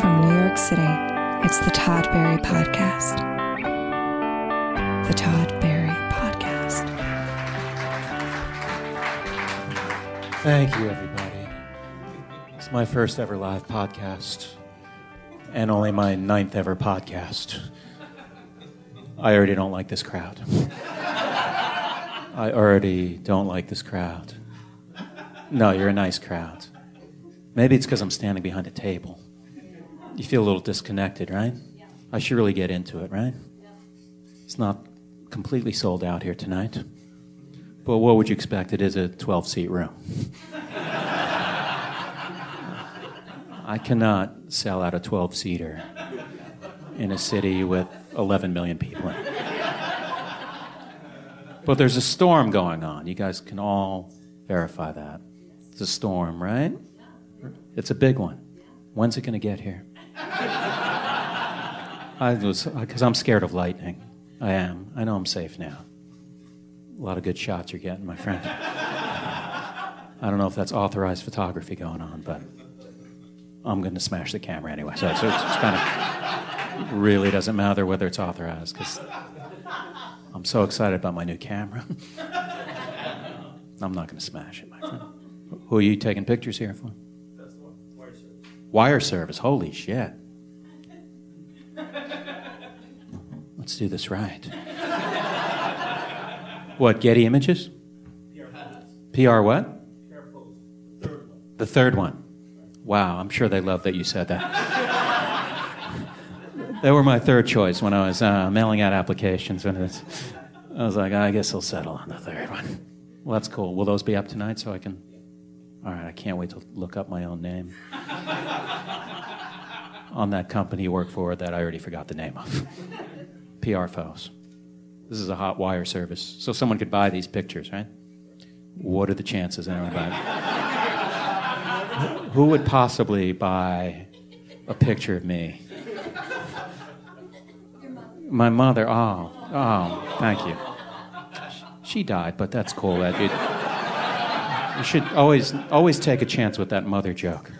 From New York City, it's the Todd Barry Podcast. The Todd Barry Podcast. Thank you, everybody. It's my first ever live podcast, and only my ninth ever podcast. I already don't like this crowd. I already don't like this crowd. No, you're a nice crowd. Maybe it's because I'm standing behind a table. You feel a little disconnected, right? I should really get into it, right? It's not completely sold out here tonight. But what would you expect? It is a 12 seat room. I cannot sell out a 12 seater in a city with 11 million people. But there's a storm going on. You guys can all verify that. It's a storm, right? It's a big one. When's it going to get here? I was uh, because I'm scared of lightning. I am. I know I'm safe now. A lot of good shots you're getting, my friend. I don't know if that's authorized photography going on, but I'm going to smash the camera anyway. So, so it's, it's kind of really doesn't matter whether it's authorized because I'm so excited about my new camera. I'm not going to smash it, my friend. Who are you taking pictures here for? Wire service. Holy shit. Let's do this right. What, Getty Images? PR what? The third one. Wow, I'm sure they love that you said that. they were my third choice when I was uh, mailing out applications. And I was like, I guess I'll settle on the third one. Well, that's cool. Will those be up tonight so I can? All right, I can't wait to look up my own name on that company you work for that I already forgot the name of. PR Foes. This is a hot wire service. So someone could buy these pictures, right? What are the chances anyone buy? Who would possibly buy a picture of me? My mother. Oh, oh, thank you. She died, but that's cool. That you should always always take a chance with that mother joke,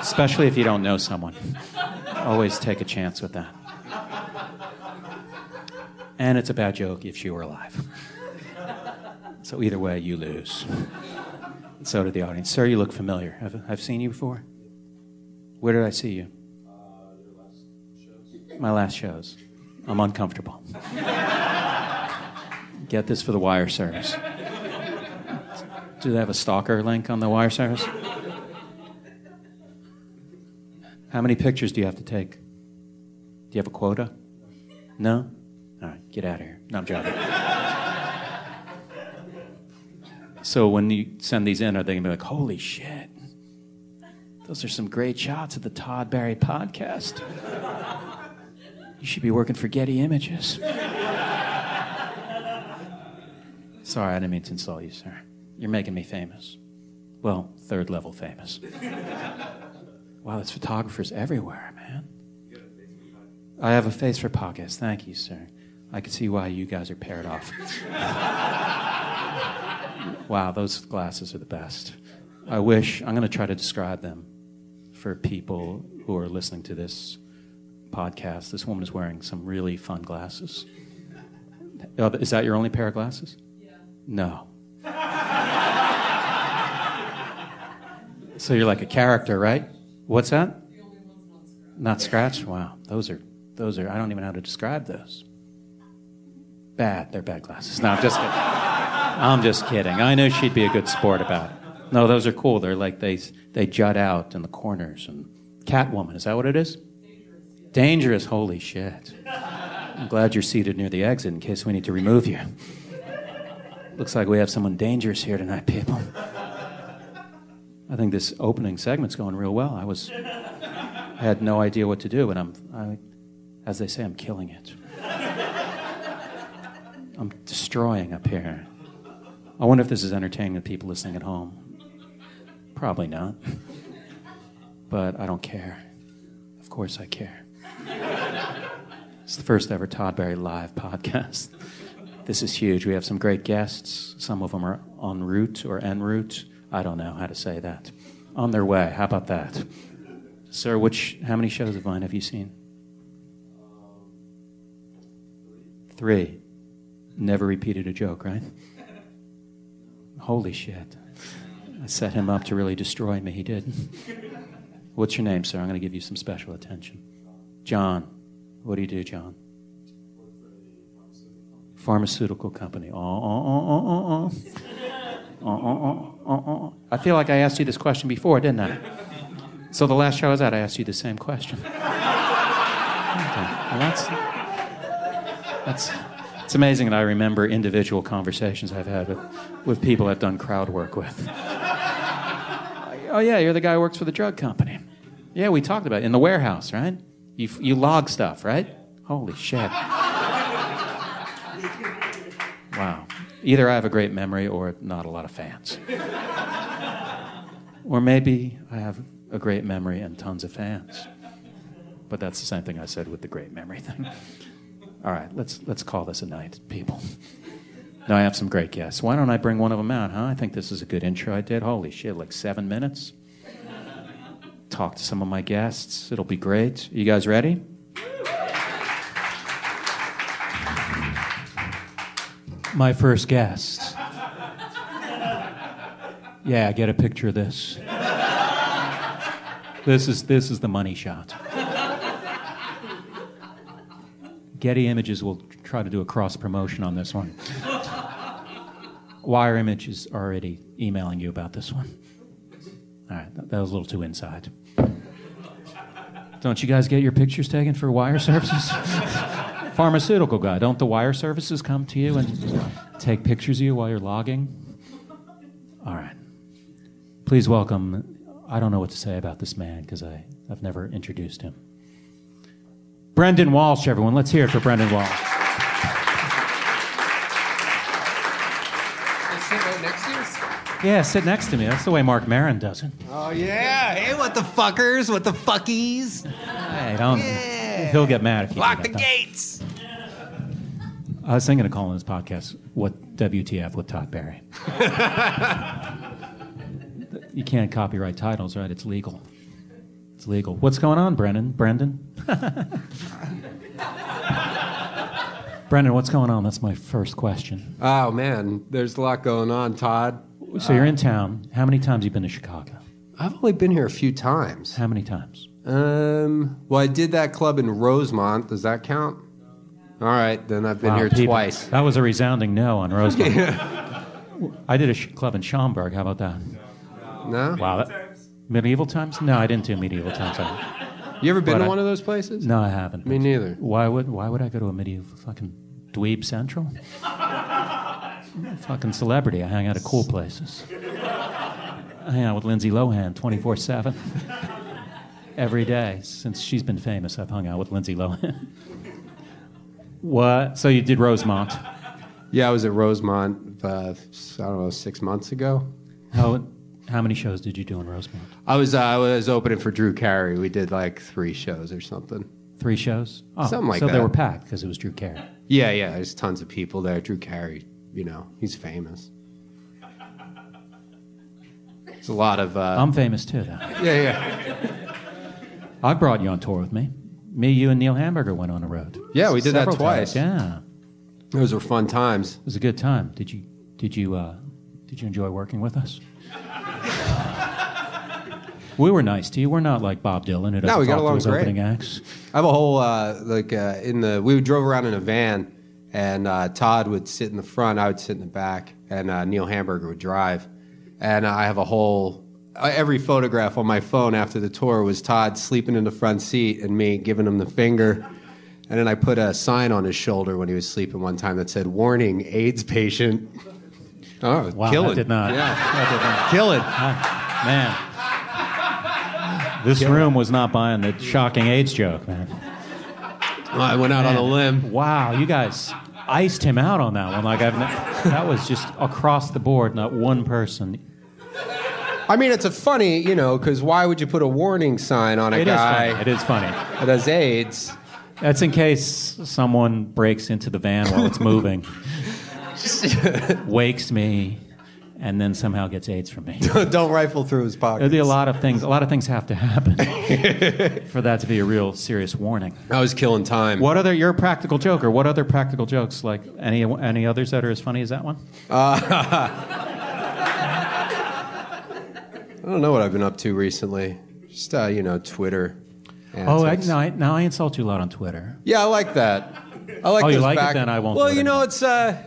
especially if you don't know someone. Always take a chance with that. And it's a bad joke if she were alive. So either way, you lose. So did the audience. Sir, you look familiar. I've, I've seen you before. Where did I see you? My last shows. I'm uncomfortable. Get this for the wire service. Do they have a stalker link on the wire service? How many pictures do you have to take? Do you have a quota? No? All right, get out of here. No, I'm joking. so when you send these in, are they going to be like, holy shit, those are some great shots of the Todd Barry podcast? You should be working for Getty Images. Sorry, I didn't mean to insult you, sir. You're making me famous. Well, third level famous. wow, there's photographers everywhere, man. I have a face for podcasts. Thank you, sir. I can see why you guys are paired off. wow, those glasses are the best. I wish, I'm going to try to describe them for people who are listening to this podcast. This woman is wearing some really fun glasses. Oh, Is that your only pair of glasses? Yeah. No. So you're like a character, right? What's that? Not scratched? Wow, those are those are I don't even know how to describe those. Bad. They're bad glasses. No, I'm just kidding. I'm just kidding. I know she'd be a good sport about it. No, those are cool. They're like they they jut out in the corners and Catwoman, is that what it is? Dangerous. Dangerous. Holy shit. I'm glad you're seated near the exit in case we need to remove you. Looks like we have someone dangerous here tonight, people. I think this opening segment's going real well. I was, I had no idea what to do, but I'm, I, as they say, I'm killing it. I'm destroying up here. I wonder if this is entertaining the people listening at home. Probably not. But I don't care. Of course I care. It's the first ever Todd Barry live podcast. This is huge. We have some great guests. Some of them are en route or en route. I don't know how to say that. On their way. How about that? Sir, which how many shows of mine have you seen? Three. Never repeated a joke, right? Holy shit. I set him up to really destroy me. He did. What's your name, sir? I'm going to give you some special attention. John. What do you do, John? Pharmaceutical company. Oh, oh, oh, oh, oh, oh. Oh, oh, oh, oh, oh. I feel like I asked you this question before, didn't I? So the last show I was at, I asked you the same question. Okay. Well, that's, that's, it's amazing that I remember individual conversations I've had with, with people I've done crowd work with. oh, yeah, you're the guy who works for the drug company. Yeah, we talked about it in the warehouse, right? You, you log stuff, right? Holy shit. Wow. Either I have a great memory or not a lot of fans. or maybe I have a great memory and tons of fans. But that's the same thing I said with the great memory thing. All right, let's, let's call this a night, people. Now I have some great guests. Why don't I bring one of them out, huh? I think this is a good intro I did. Holy shit, like seven minutes? Talk to some of my guests. It'll be great. You guys ready? My first guest. Yeah, get a picture of this. This is this is the money shot. Getty Images will try to do a cross promotion on this one. Wire Image is already emailing you about this one. All right, that, that was a little too inside. Don't you guys get your pictures taken for wire services? Pharmaceutical guy, don't the wire services come to you and take pictures of you while you're logging? All right. Please welcome, I don't know what to say about this man because I've never introduced him. Brendan Walsh, everyone. Let's hear it for Brendan Walsh. sit right next to you? Yeah, sit next to me. That's the way Marc Maron does it. Oh yeah! Hey, what the fuckers? What the fuckies? Hey, don't. Yeah. He'll get mad if you Lock do the that. gates. I was thinking of calling this podcast "What WTF with Todd Barry." you can't copyright titles, right? It's legal. It's legal. What's going on, Brendan? Brendan? Brendan, what's going on? That's my first question. Oh man, there's a lot going on, Todd. So you're in uh, town. How many times have you been to Chicago? I've only been here a few times. How many times? Um, well, I did that club in Rosemont. Does that count? All right, then I've been Wow, here people- twice. That was a resounding no on Rosemont. I did a sh- club in Schaumburg. How about that? No. Wow. That, medieval times? No, I didn't do medieval times. I- You ever been But to I- one of those places? no, I haven't. Me neither. Why would Why would I go to a medieval fucking dweeb central? a fucking celebrity. I hang out at cool places. I hang out with Lindsay Lohan 24 7. Every day. Since she's been famous, I've hung out with Lindsay Lohan. what? So you did Rosemont. Yeah, I was at Rosemont. Uh, I don't know, six months ago. How, how many shows did you do in Rosemont? I was uh, I was opening for Drew Carey. We did like three shows or something. Three shows? Oh, Something like that. so they were packed because it was Drew Carey. Yeah, yeah. There's tons of people there. Drew Carey, you know, he's famous. It's a lot of. Uh, I'm famous too, though. yeah, yeah. I brought you on tour with me. Me, you, and Neil Hamburger went on a road. Yeah, we did that Several twice. times, Yeah, Those were fun times. it was a good time. Did you did you uh, did you enjoy working with us? we were nice to you. We're not like Bob Dylan who doesn't we got talk to along his great. opening acts. I have a whole uh, like uh, in the. We drove around in a van, and uh, Todd would sit in the front. I would sit in the back, and uh, Neil Hamburger would drive. And I have a whole. Uh, Every photograph on my phone after the tour was Todd sleeping in the front seat and me giving him the finger. And then I put a sign on his shoulder when he was sleeping one time that said, "Warning: AIDS patient." Oh, Wow, killing. did not. Yeah. Did not. Killing. Man. This room was not buying the shocking AIDS joke, man. I went out on a limb. Wow, you guys iced him out on that one. Like I've, ne- that was just across the board. Not one person. I mean, it's a funny, you know, because why would you put a warning sign on a It is guy funny. It is funny. that has AIDS? That's in case someone breaks into the van while it's moving, wakes me, and then somehow gets AIDS from me. Don't rifle through his pockets. There'd be a lot of things. A lot of things have to happen for that to be a real serious warning. I was killing time. What other? You're a practical joker. What other practical jokes? Like any any others that are as funny as that one? I don't know what I've been up to recently. Just uh, you know, Twitter. Oh, I, antics. now, I, now I insult you a lot on Twitter. Yeah, I like that. I like. Oh, you those like it? back- Then I won't Well, do it you know, anymore. it's. Uh,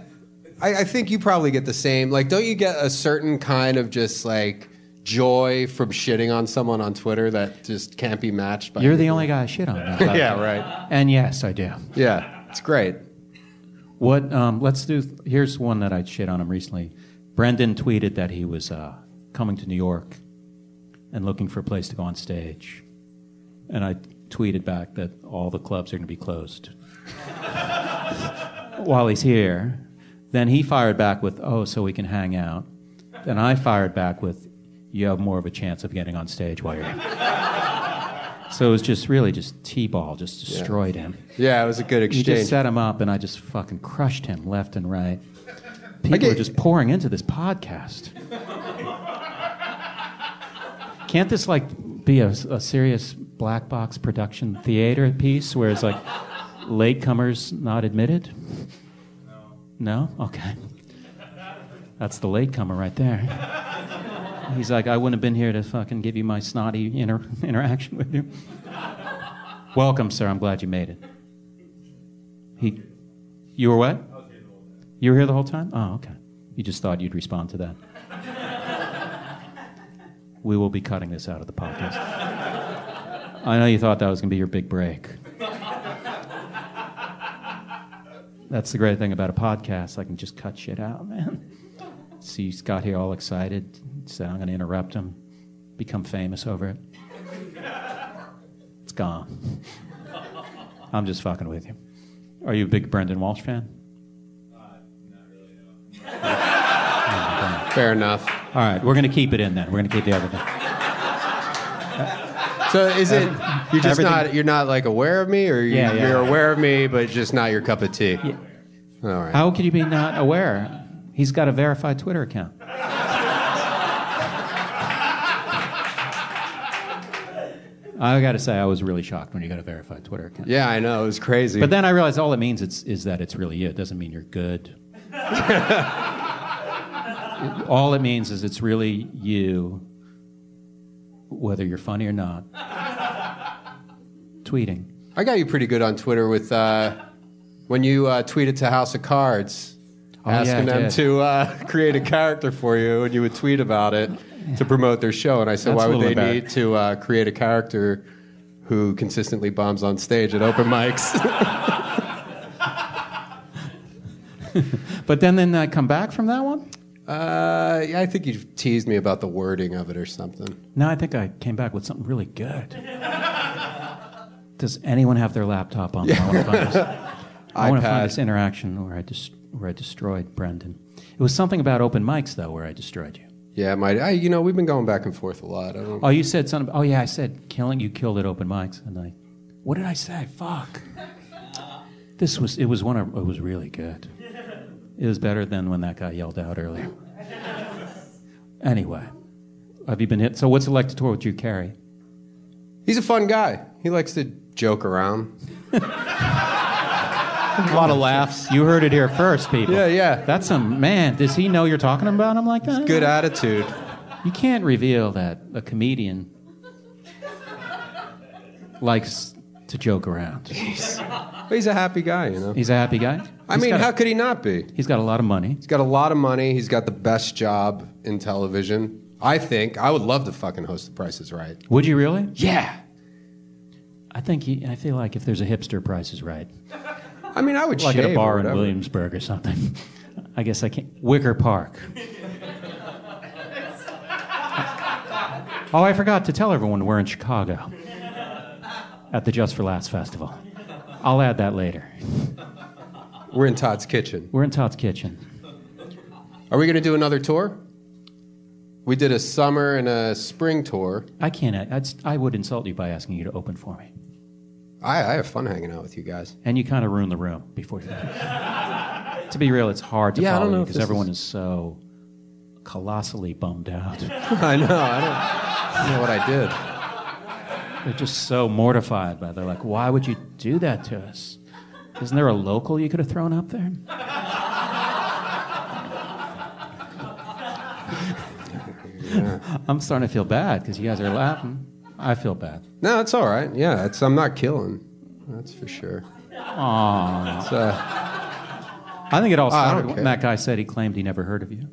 I, I think you probably get the same. Like, don't you get a certain kind of just like joy from shitting on someone on Twitter that just can't be matched by? You're the only guy I shit on. now. yeah, right. And yes, I do. Yeah, it's great. What? Um, let's do. Here's one that I shit on him recently. Brendan tweeted that he was uh, coming to New York and looking for a place to go on stage, and I tweeted back that all the clubs are going to be closed while he's here. Then he fired back with, "Oh, so we can hang out." Then I fired back with, "You have more of a chance of getting on stage while you're here." So it was just really just t-ball, just destroyed him. Yeah, it was a good You exchange. just set him up, and I just fucking crushed him left and right. People get- are just pouring into this podcast. Can't this like be a, a serious black box production theater piece where it's like latecomers not admitted? No. No. Okay. That's the latecomer right there. He's like, I wouldn't have been here to fucking give you my snotty inter- interaction with you. Welcome, sir. I'm glad you made it. He, you were what? You were here the whole time? Oh, okay. You just thought you'd respond to that. We will be cutting this out of the podcast. I know you thought that was going to be your big break. That's the great thing about a podcast. I can just cut shit out, man. See Scott here all excited. Said I'm going to interrupt him. Become famous over it. It's gone. I'm just fucking with you. Are you a big Brendan Walsh fan? Fair enough. All right, we're going to keep it in then. We're going to keep the other thing. So is it you're just everything- not you're not like aware of me, or you, Yeah, yeah. you're aware of me, but just not your cup of tea? Yeah. All right. How could you be not aware? He's got a verified Twitter account. I got to say, I was really shocked when you got a verified Twitter account. Yeah, I know it was crazy. But then I realized all it means it's, is that it's really you. It doesn't mean you're good. all it means is it's really you, whether you're funny or not. Tweeting. I got you pretty good on Twitter with uh, when you uh, tweeted to House of Cards, Oh, yeah, asking them to uh, create a character for you, and you would tweet about it to promote their show. And I said, That's why would they need to uh, create a character who consistently bombs on stage at open mics? But then, then I come back from that one? Uh, yeah, I think you teased me about the wording of it or something. No, I think I came back with something really good. Does anyone have their laptop on? I want to find this, I want to find this interaction where I, dis- where I destroyed Brendan. It was something about open mics, though, where I destroyed you. Yeah, my, I, you know, we've been going back and forth a lot. I don't, Oh, you said something. Oh, yeah, I said killing. You killed at open mics, and I. What did I say? Fuck. This was. It was one of. It was really good. It was better than when that guy yelled out earlier. Anyway, have you been hit? So, what's to tour with Drew Carey? He's a fun guy. He likes to joke around. a lot of laughs. You heard it here first, people. Yeah, yeah. That's a man. Does he know you're talking about him like that? Good attitude. You can't reveal that a comedian likes to joke around. He's a happy guy, you know. He's a happy guy. I He's mean, got a- how could he not be? He's got a lot of money. He's got a lot of money. He's got the best job in television. I think I would love to fucking host The Price is Right. Would you really? Yeah. I think he, I feel like if there's a hipster Price is Right, I mean, I would like shave at a bar in whatever. Williamsburg or something. I guess I can't. Wicker Park. oh, I forgot to tell everyone we're in Chicago at the Just for Laughs Festival. I'll add that later. We're in Todd's kitchen. We're in Todd's kitchen. Are we going to do another tour? We did a summer and a spring tour. I can't. I'd, I would insult you by asking you to open for me. I, I have fun hanging out with you guys. And you kind of ruined the room before you. to be real, it's hard to Yeah, follow you because everyone is- is so colossally bummed out. I know. I don't, I don't know what I did. They're just so mortified by. They're like, "Why would you do that to us? Isn't there a local you could have thrown up there?" I'm starting to feel bad because you guys are laughing. I feel bad. No, it's all right. Yeah, it's, I'm not killing. That's for sure. Aww. Uh, I think it all started when that guy said he claimed he never heard of you.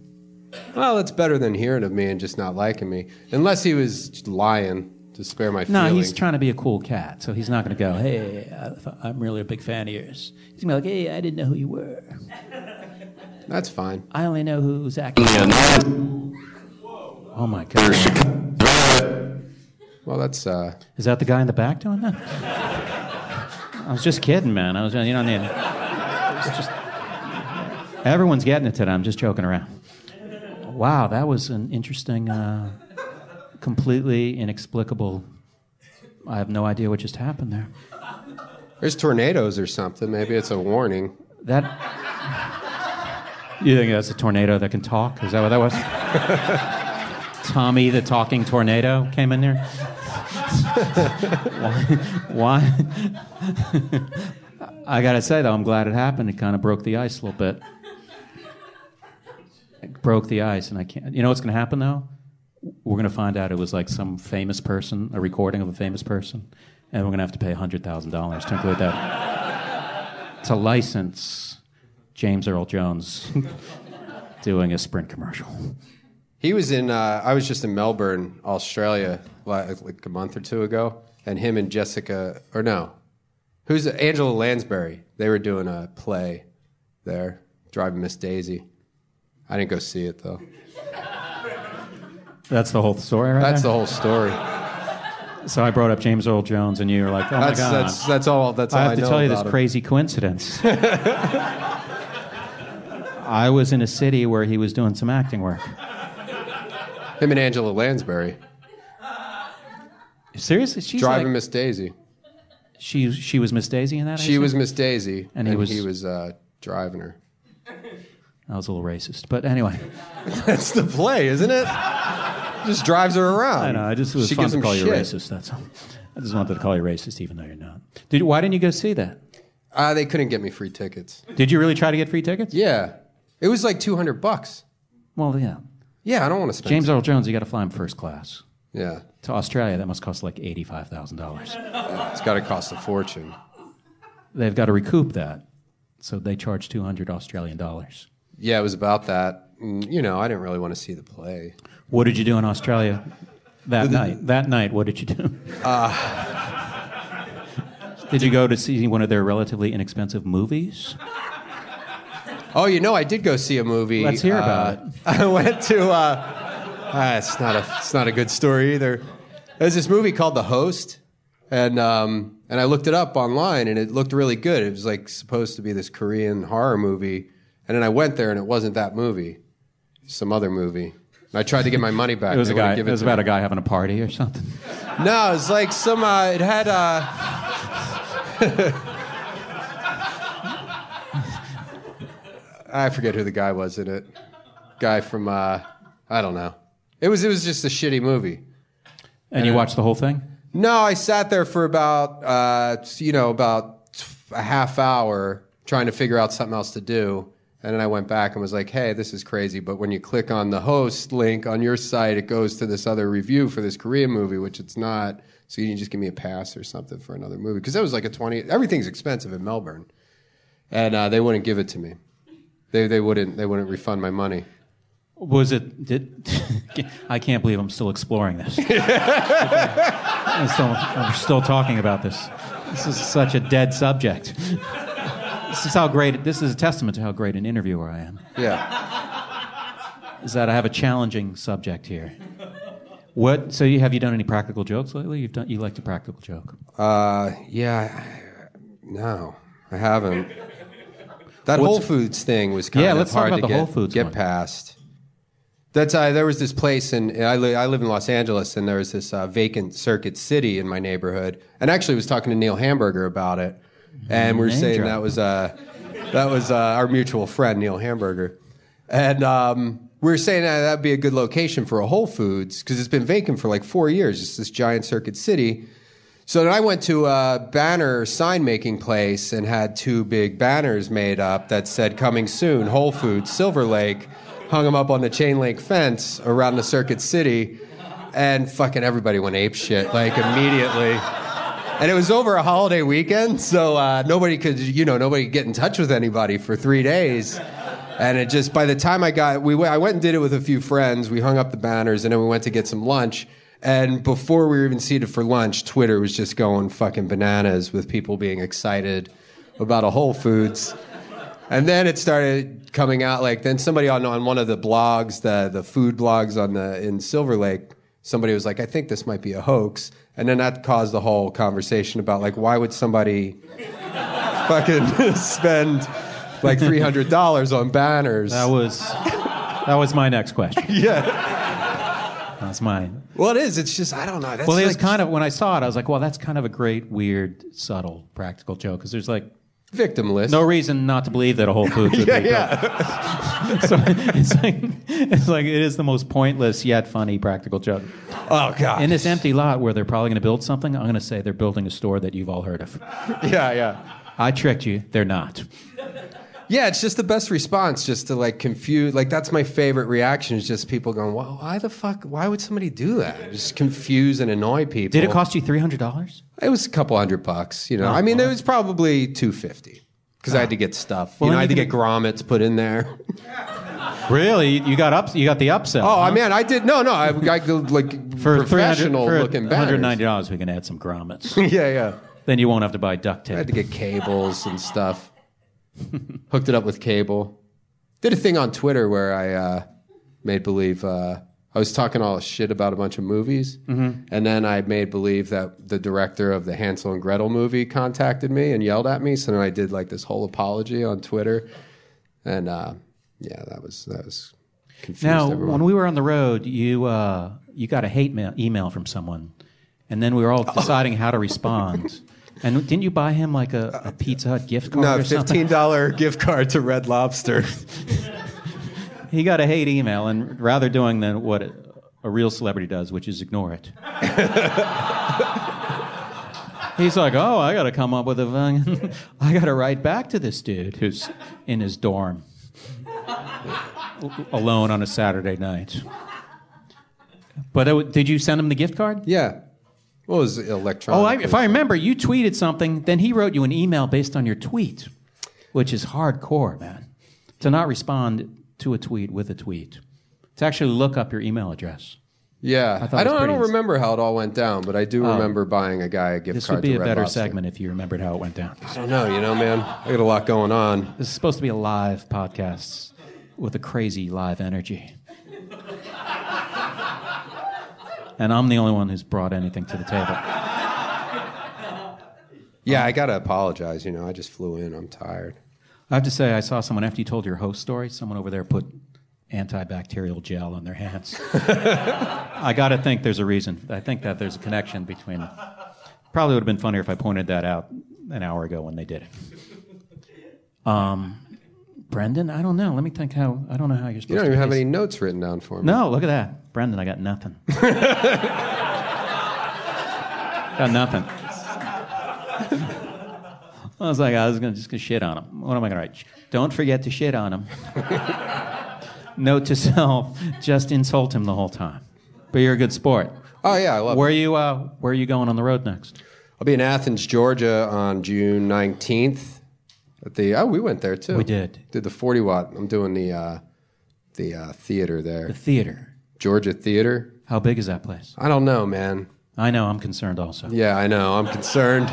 well, it's better than hearing of me and just not liking me. Unless he was lying to spare my No, feelings. he's trying to be a cool cat, so he's not going to go, "Hey, I th- I'm really a big fan of yours." He's going to be like, "Hey, I didn't know who you were. That's fine. I only know who's acting." Oh my god! Well, that's uh, Is that the guy in the back doing that? I was just kidding, man. I was, you don't need. It's just everyone's getting it today. I'm just joking around. Wow, that was an interesting, uh, completely inexplicable. I have no idea what just happened there. there's tornadoes or something. Maybe it's a warning. That. You think that's a tornado that can talk? Is that what that was? Tommy the talking tornado came in there? Why? Why? I gotta say, though, I'm glad it happened. It kind of broke the ice a little bit. It broke the ice, and I can't. You know what's gonna happen, though? We're gonna find out it was like some famous person, a recording of a famous person, and we're gonna have to pay $100,000 to include that to license James Earl Jones doing a Sprint commercial. He was in. Uh, I was just in Melbourne, Australia, like, like a month or two ago, and him and Jessica, or no, who's Angela Lansbury? They were doing a play there, driving Miss Daisy. I didn't go see it though. That's the whole story, right? That's the whole story. So I brought up James Earl Jones, and you were like, "Oh That's my god!" that's that's all. That's all I I, have to know tell you this him. crazy coincidence. I was in a city where he was doing some acting work. Him and Angela Lansbury Seriously, she's driving like, Miss Daisy. she she was Miss Daisy in that. She was Miss Daisy, And he was- he was uh, driving her. I was a little racist, but anyway, That's the play, isn't it? Just drives her around. I know. I just it was she fun to call you racist. That's all. I just wanted to call you racist, even though you're not. Did why didn't you go see that? Uh, they couldn't get me free tickets. Did you really try to get free tickets? Yeah, it was like two hundred bucks. Well, yeah. Yeah, I don't want to spend. James Earl Jones, you got to fly him first class Yeah, to Australia. That must cost like eighty-five thousand dollars. it's got to cost a fortune. They've got to recoup that, so they charge two hundred Australian dollars. Yeah, it was about that. Mm, You know, I didn't really want to see the play. What did you do in Australia that night? That night, what did you do? did you go to see one of their relatively inexpensive movies? Oh, you know, I did go see a movie. Let's hear about uh, I went to. Uh, ah, it's not a. It's not a good story either. There's this movie called The Host, and um, and I looked it up online, and it looked really good. It was like supposed to be this Korean horror movie, and then I went there, and it wasn't that movie, some other movie. And I tried to get my money back. It was a guy. wouldn't It was about me. a guy having a party or something. No, it's like some. Uh, it had. Uh, I forget who the guy was in it. Guy from. Uh, I don't know. It was. It was just a shitty movie. And you watched the whole thing? No, I sat there for about. Uh, you know, about a half hour trying to figure out something else to do. And then I went back and was like, hey, this is crazy. But when you click on the host link on your site, it goes to this other review for this Korean movie, which it's not. So you can just give me a pass or something for another movie. Because that was like a 20, everything's expensive in Melbourne. And uh, they wouldn't give it to me. They, they, wouldn't, they wouldn't refund my money. Was it? Did I can't believe I'm still exploring this. I'm still, I'm still talking about this. This is such a dead subject. This is how great. This is a testament to how great an interviewer I am. Yeah. Is that I have a challenging subject here. What? So, you, have you done any practical jokes lately? You've done. You like to practical joke. Uh, yeah. No, I haven't. That Whole Foods thing was kind Yeah, of let's talk hard about to the get, Whole Foods get one. past. That's uh, there was this place, and I, li- I live in Los Angeles, and there was this uh, vacant Circuit City in my neighborhood. And actually, was talking to Neil Hamburger about it, and we were Name saying drop. that was uh, that was uh, our mutual friend Neil Hamburger, and um, we were saying that that'd be a good location for a Whole Foods because it's been vacant for like four years. It's this giant Circuit City. So then I went to a banner sign making place and had two big banners made up that said "Coming soon, Whole Foods, Silver Lake." Hung them up on the chain link fence around the Circuit City, and fucking everybody went ape shit like immediately. And it was over a holiday weekend, so uh, nobody could, you know, nobody could get in touch with anybody for three days. And it just, by the time I got, we, went- I went and did it with a few friends. We hung up the banners, and then we went to get some lunch. And before we were even seated for lunch, Twitter was just going fucking bananas with people being excited about a Whole Foods. And then it started coming out like then somebody on, on one of the blogs, the the food blogs on the in Silver Lake, somebody was like, I think this might be a hoax. And then that caused the whole conversation about like why would somebody fucking spend like three hundred dollars on banners? That was. That was my next question. yeah. That's mine. Well, it is. It's just I don't know. That's Well, it was kind of when I saw it, I was like, "Well, that's kind of a great, weird, subtle, practical joke." Because there's like victimless. no reason not to believe that a Whole Foods would yeah, be yeah. so it's like it's like it is the most pointless yet funny practical joke. Oh god. In this empty lot where they're probably going to build something, I'm going to say they're building a store that you've all heard of. yeah, yeah. I tricked you. They're not. Yeah, it's just the best response, just to like confuse. Like that's my favorite reaction is just people going, "Well, why the fuck? Why would somebody do that? Just confuse and annoy people." Did it cost you three hundred dollars? It was a couple hundred bucks. You know, Oh, I mean, it was probably two fifty because I had to get stuff. Well, you know, I had to get grommets put in there. Really? You got up? You got the upsell? Oh, I huh? mean, I did. No, no, I got like for professional looking one hundred ninety dollars, we can add some grommets. yeah, yeah. then you won't have to buy duct tape. I had to get cables and stuff. Hooked it up with cable. Did a thing on Twitter where I uh, made believe uh, I was talking all shit about a bunch of movies, Mm-hmm. and then I made believe that the director of the Hansel and Gretel movie contacted me and yelled at me. So then I did like this whole apology on Twitter, and uh, yeah, that was that was confused Now, everyone. when we were on the road, you uh, you got a hate mail, email from someone, and then we were all deciding how to respond. And didn't you buy him like a, a Pizza Hut gift card no, fifteen dollar gift card to Red Lobster. He got a hate email, and rather doing than what a, real celebrity does, which is ignore it. He's like, oh, I got to come up with a, I got to write back to this dude who's in his dorm, alone on a Saturday night. But did you send him the gift card? yeah, what was electronic? Oh, I, if I remember, you tweeted something, then he wrote you an email based on your tweet, which is hardcore, man. To not respond to a tweet with a tweet, to actually look up your email address. Yeah, I I, thought it was don't. I don't remember how it all went down, but I do oh. remember buying a guy a gift This card would be a better Lobster. segment if you remembered how it went down. I don't know. You know, man, I got a lot going on. This is supposed to be a live podcast with a crazy live energy. And I'm the only one who's brought anything to the table. Yeah, I gotta apologize. You know, I just flew in. I'm tired. I have to say, I saw someone after you told your host story. Someone over there put antibacterial gel on their hands. I got to think there's a reason. I think that there's a connection between. Probably would have been funnier if I pointed that out an hour ago when they did it. Um, Brendan, I don't know. Let me think how. I don't know how you're supposed You don't to. even have any notes written down for me. No, look at that, Brendan. I got nothing. got nothing. I was like, I was gonna just gonna shit on him. What am I gonna write? Don't forget to shit on him. Note to self: just insult him the whole time. But you're a good sport. Oh yeah, I love. Where it. are you? Uh, where are you going on the road next? I'll be in Athens, Georgia, on June 19th. At the oh, we went there too. We did. Did the 40 watt. I'm doing the uh, the uh, theater there, The theater. Georgia Theater. How big is that place? I don't know, man. I know. I'm concerned also. Yeah, I know. I'm concerned.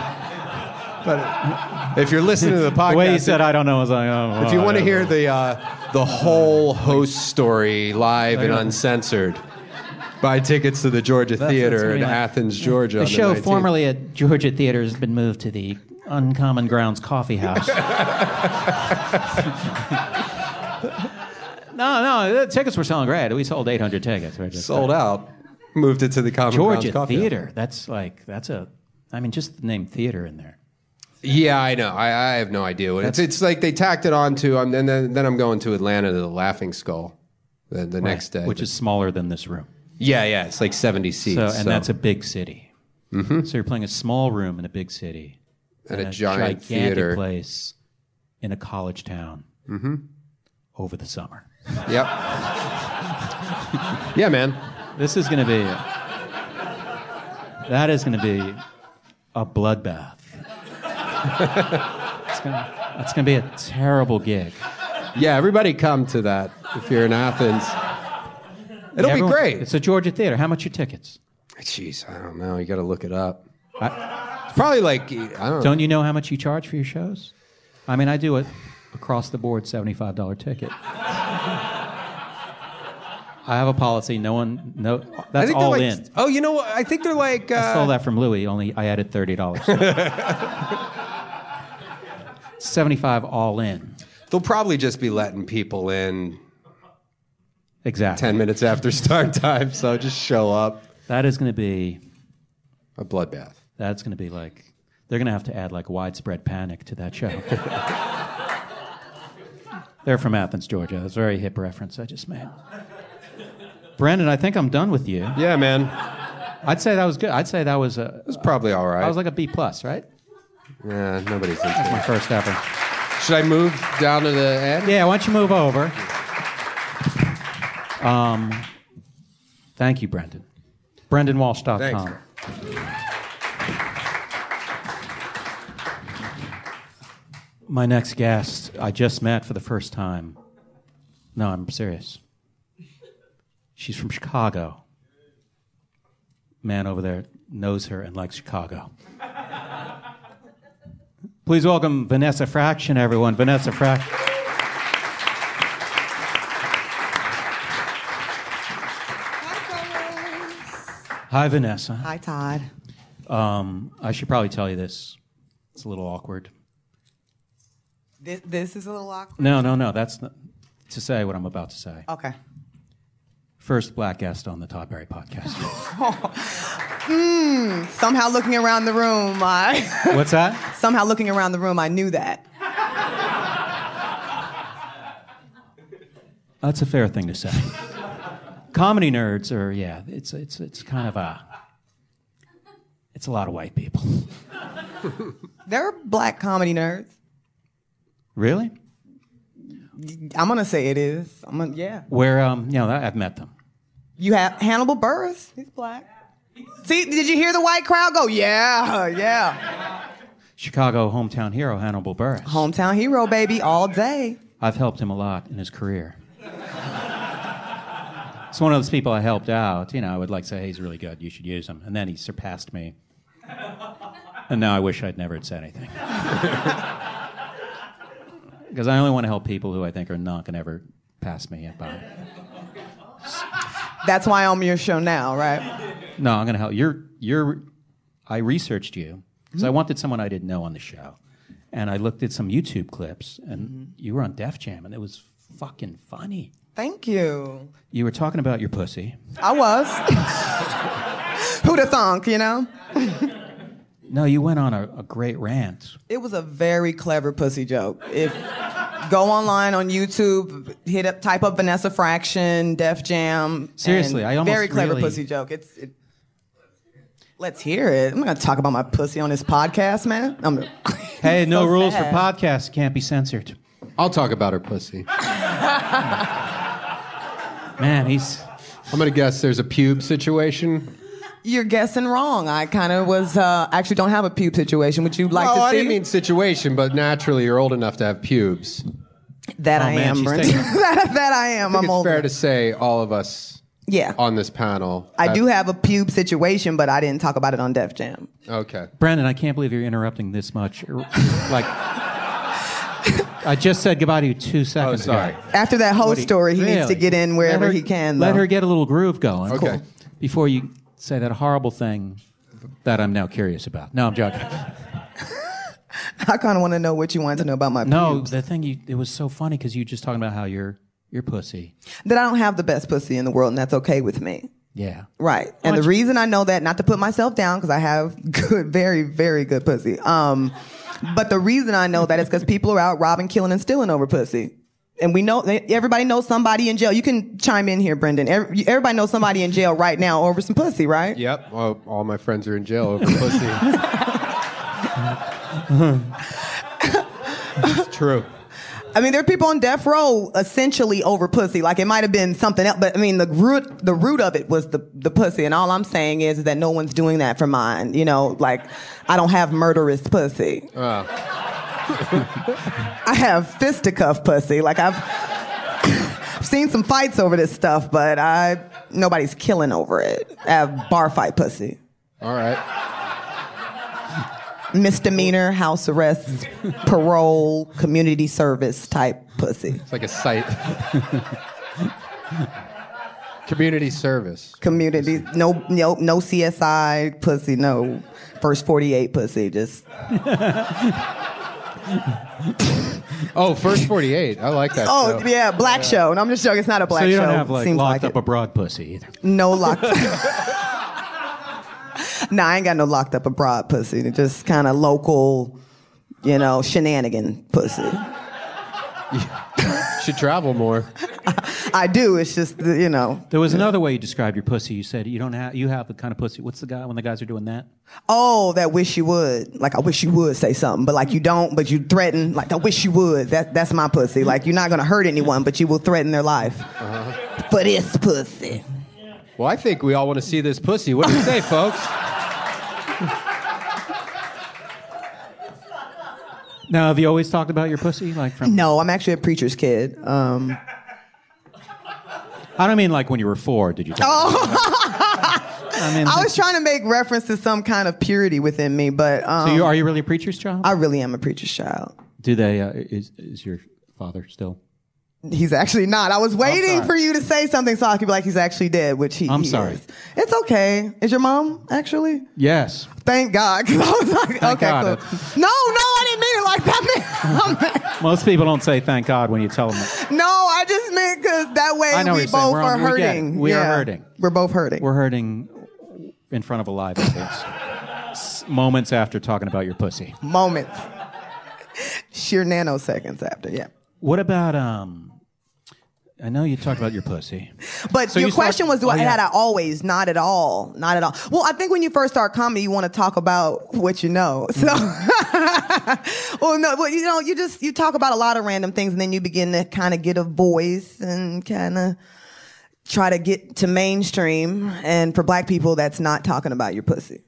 but if you're listening to the podcast, The way you said, I don't know, I was like, oh, if you want to hear know. the uh, the whole host story live and uncensored, buy tickets to the Georgia That's- Theater that's in like- Athens, Georgia. The show 19th. formerly at Georgia Theater has been moved to the Uncommon Grounds Coffee House. no, no, the tickets were selling great. We sold 800 tickets. Just- sold out. Moved it to the Common Grounds Georgia Coffee Theater. That's like that's a. I mean, just the name theater in there. Yeah, I know. I, I have no idea what it's. It's like they tacked it on to. Um, and then then I'm going to Atlanta to the Laughing Skull, the, the next day. which is smaller than this room. yeah, yeah. It's like 70 seats. So, and that's a big city. Mm-hmm. So you're playing a small room in a big city, At in a giant gigantic theater. place in a college town Mm-hmm. over the summer. Yep. yeah, man. This is going to be. That is going to be a bloodbath. it's going to be a terrible gig. Yeah, everybody come to that if you're in Athens. It'll Everyone- be great. It's a Georgia theater. How much are tickets? Jeez, I don't know. You got to look it up. I, It's probably like I don't know. don't you know how much you charge for your shows? I mean, I do it across the board, seventy-five dollar ticket. I have a policy. No one, no. I That's think all like, in. Oh, you know what? I think they're like. I stole Uh, that from Louis. Only I added thirty dollars. Seventy-five all in. they'll probably just be letting people in Exactly. ten minutes after start time, so just show up. That is going to be. A bloodbath. That's going to be like. They're going to have to add like widespread panic to that show. They're from Athens, Georgia. That's a very hip reference I just made. Brandon, I think I'm done with you. Yeah, man. I'd say that was good. I'd say that was a. It's probably all right. That was like a B plus, right? yeah, nobody's into My it. first ever. Should I move down to the end? Yeah, why don't you move over? Um, thank you, Brendan. BrendanWalsh.com. Thanks. My next guest, I just met for the first time. No, I'm serious. She's from Chicago. Man over there knows her and likes Chicago. Please welcome Vanessa Fraction, everyone. Vanessa Fraction. Hi, Vanessa. Hi, Todd. Um, I should probably tell you this. It's a little awkward. This, this is a little awkward. No, no, no. That's not to say what I'm about to say. Okay. First black guest on the Todd Barry podcast. Somehow looking around the room, I What's that? somehow looking around the room, I knew that. That's a fair thing to say. Comedy nerds are yeah. It's it's it's kind of a. It's a lot of white people. There are black comedy nerds. Really? I'm gonna say it is. I'm gonna, yeah. Where um, you know, I've met them. You have Hannibal Buress. He's black. See, did you hear the white crowd go? Yeah, yeah. Chicago hometown hero Hannibal Buress. Hometown hero, baby, all day. I've helped him a lot in his career. It's one of those people I helped out. You know, I would like say, hey, he's really good. You should use him. And then he surpassed me. And now I wish I'd never said anything. Because I only want to help people who I think are not going to ever pass me by. That's why I'm on your show now, right? No, I'm to help. You're, you're, I researched you because I wanted someone I didn't know on the show. And I looked at some YouTube clips, and mm-hmm. you were on Def Jam, and it was fucking funny. Thank you. You were talking about your pussy. I was. Who'da thunk, you know? No, you went on a, a great rant. It was a very clever pussy joke. If go online on YouTube, hit up, type up Vanessa Fraction, Def Jam. Seriously, and I almost very clever really- pussy joke. It's. It, let's hear it. I'm not gonna talk about my pussy on this podcast, man. I'm, Hey, no So rules sad. for podcasts. Can't be censored. I'll talk about her pussy. Man, he's. I'm gonna guess there's a pube situation. You're guessing wrong. I kind of was. Uh, actually, don't have a pube situation. Would you like oh, to I didn't mean situation, but naturally you're old enough to have pubes. that? Oh, I man, am, she's Brent. that, that I am. I think I'm it's old. fair to say all of us Yeah. on this panel. I do have a pube situation, but I didn't talk about it on Def Jam. Okay. Brandon, I can't believe you're interrupting this much. like, I just said goodbye to you two seconds Oh, sorry. ago. After that whole What story, he needs to get in wherever Let her- he can. Let her get a little groove going. Okay. Before you say that horrible thing that I'm now curious about. No, I'm joking. I kind of want to know what you wanted to know about my No, pubes. the thing you it was so funny because you just talking about how you're you're pussy. That I don't have the best pussy in the world, and that's okay with me. Yeah. Right. And the reason I know that, not to put myself down, because I have good, very, very good pussy. Um, but the reason I know that is because people are out robbing, killing, and stealing over pussy. And we know, everybody knows somebody in jail. You can chime in here, Brendan. Every- Everybody knows somebody in jail right now over some pussy, right? Yep. All, all my friends are in jail over pussy. it's true. I mean, there are people on death row essentially over pussy. Like it might have been something else, but I mean, the root, the root of it was the, the pussy. And all I'm saying is that no one's doing that for mine. You know, like I don't have murderous pussy. Oh. I have fisticuff pussy. Like I've seen some fights over this stuff, but I nobody's killing over it. I have bar fight pussy. All right. Misdemeanor, house arrest, parole, community service type pussy. It's like a site. Community service. Community, no, no, no CSI pussy, no first 48 pussy, just Oh, first 48. I like that. Oh show. yeah, black show. And I'm just joking. It's not a black so you show. don't have like Seems locked like up it. abroad pussy either. No locked. nah, I ain't got no locked up abroad pussy. Just kind of local, you know, shenanigan pussy. Should travel more. I do. It's just the- you know. There was another way you described your pussy. You said you don't have you have the kind of pussy. What's the guy when the guys are doing that? Oh, that wish you would. Like I wish you would say something, but like you don't. But you threaten. Like I wish you would. That that's my pussy. Like you're not gonna hurt anyone, but you will threaten their life. Uh-huh. For this pussy. Well, I think we all want to see this pussy. What do you say, folks? Now, have you always talked about your pussy? Like from No, I'm actually a preacher's kid. Um, I don't mean like when you were four. Did you? Talk I mean, Oh. I was trying to make reference to some kind of purity within me, but um, so you are you really a preacher's child? I really am a preacher's child. Do they? Uh, is is your father still? He's actually not. I was waiting for you to say something so I could be like, he's actually dead, which he. I'm he sorry. is. It's okay. Is your mom actually? Yes. Thank God. 'cause I was like, Thank okay, God. cool. No, no, I didn't mean it like that. Man. Most people don't say thank God when you tell them. That. no, I just meant because that way I know what we you're saying. both We're are on- we get it. hurting. We are hurting. We're both hurting. We're hurting in front of a live audience. S- Moments after talking about your pussy. Moments. Sheer nanoseconds after, yeah. What about um? I know you talked about your pussy. But So your you start- question was, do oh, I yeah. had I always? Not at all. Not at all. Well, I think when you first start comedy, you want to talk about what you know. So, mm-hmm. well, no, well, you know, you just you talk about a lot of random things, and then you begin to kind of get a voice and kind of try to get to mainstream. And for black people, that's not talking about your pussy.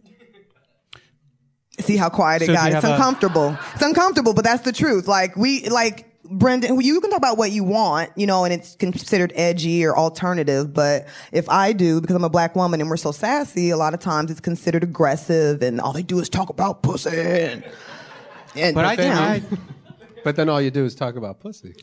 See how quiet it So got? It's have a- uncomfortable. It's uncomfortable, but that's the truth. Like we, like Brendan, you can talk about what you want, you know, and it's considered edgy or alternative. But if I do, because I'm a black woman and we're so sassy, a lot of times it's considered aggressive, and all they do is talk about pussy. And, and But I you know, I, But then all you do is talk about pussy.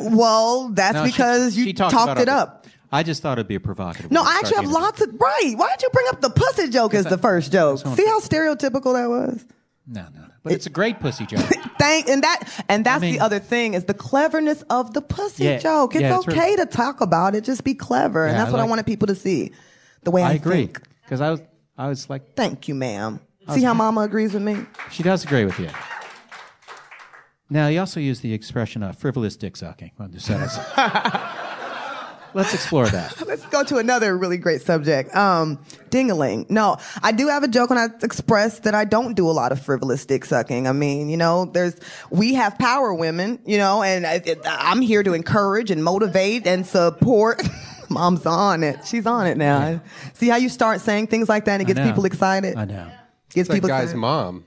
well, that's no, because she you talked talked it other- up. I just thought it'd be a provocative. No, I actually have lots of right. Why did you bring up the pussy joke as the first joke? See how stereotypical that was. No, no, no. But it's a great pussy joke. Thank and that and that's mean- the other thing is the cleverness of the pussy Yeah, joke. It's yeah, it's okay really- to talk about it, just be clever, and that's I what I wanted people to see. The way I, I agree think. because I was, I was like, Thank you, ma'am. See how Mama agrees with me? she does agree with you. Now, he also used the expression uh, frivolous dick sucking on the sentence. Let's explore that. Let's go to another really great subject. Um, dingaling. No, I do have a joke when I express that I don't do a lot of frivolous dick sucking. I mean, you know, there's, we have power women, you know, and I, it, I'm here to encourage and motivate and support. Mom's on it. She's on it now. See how you start saying things like that and it gets people excited? I know. Gets It's that people guy's excited. mom.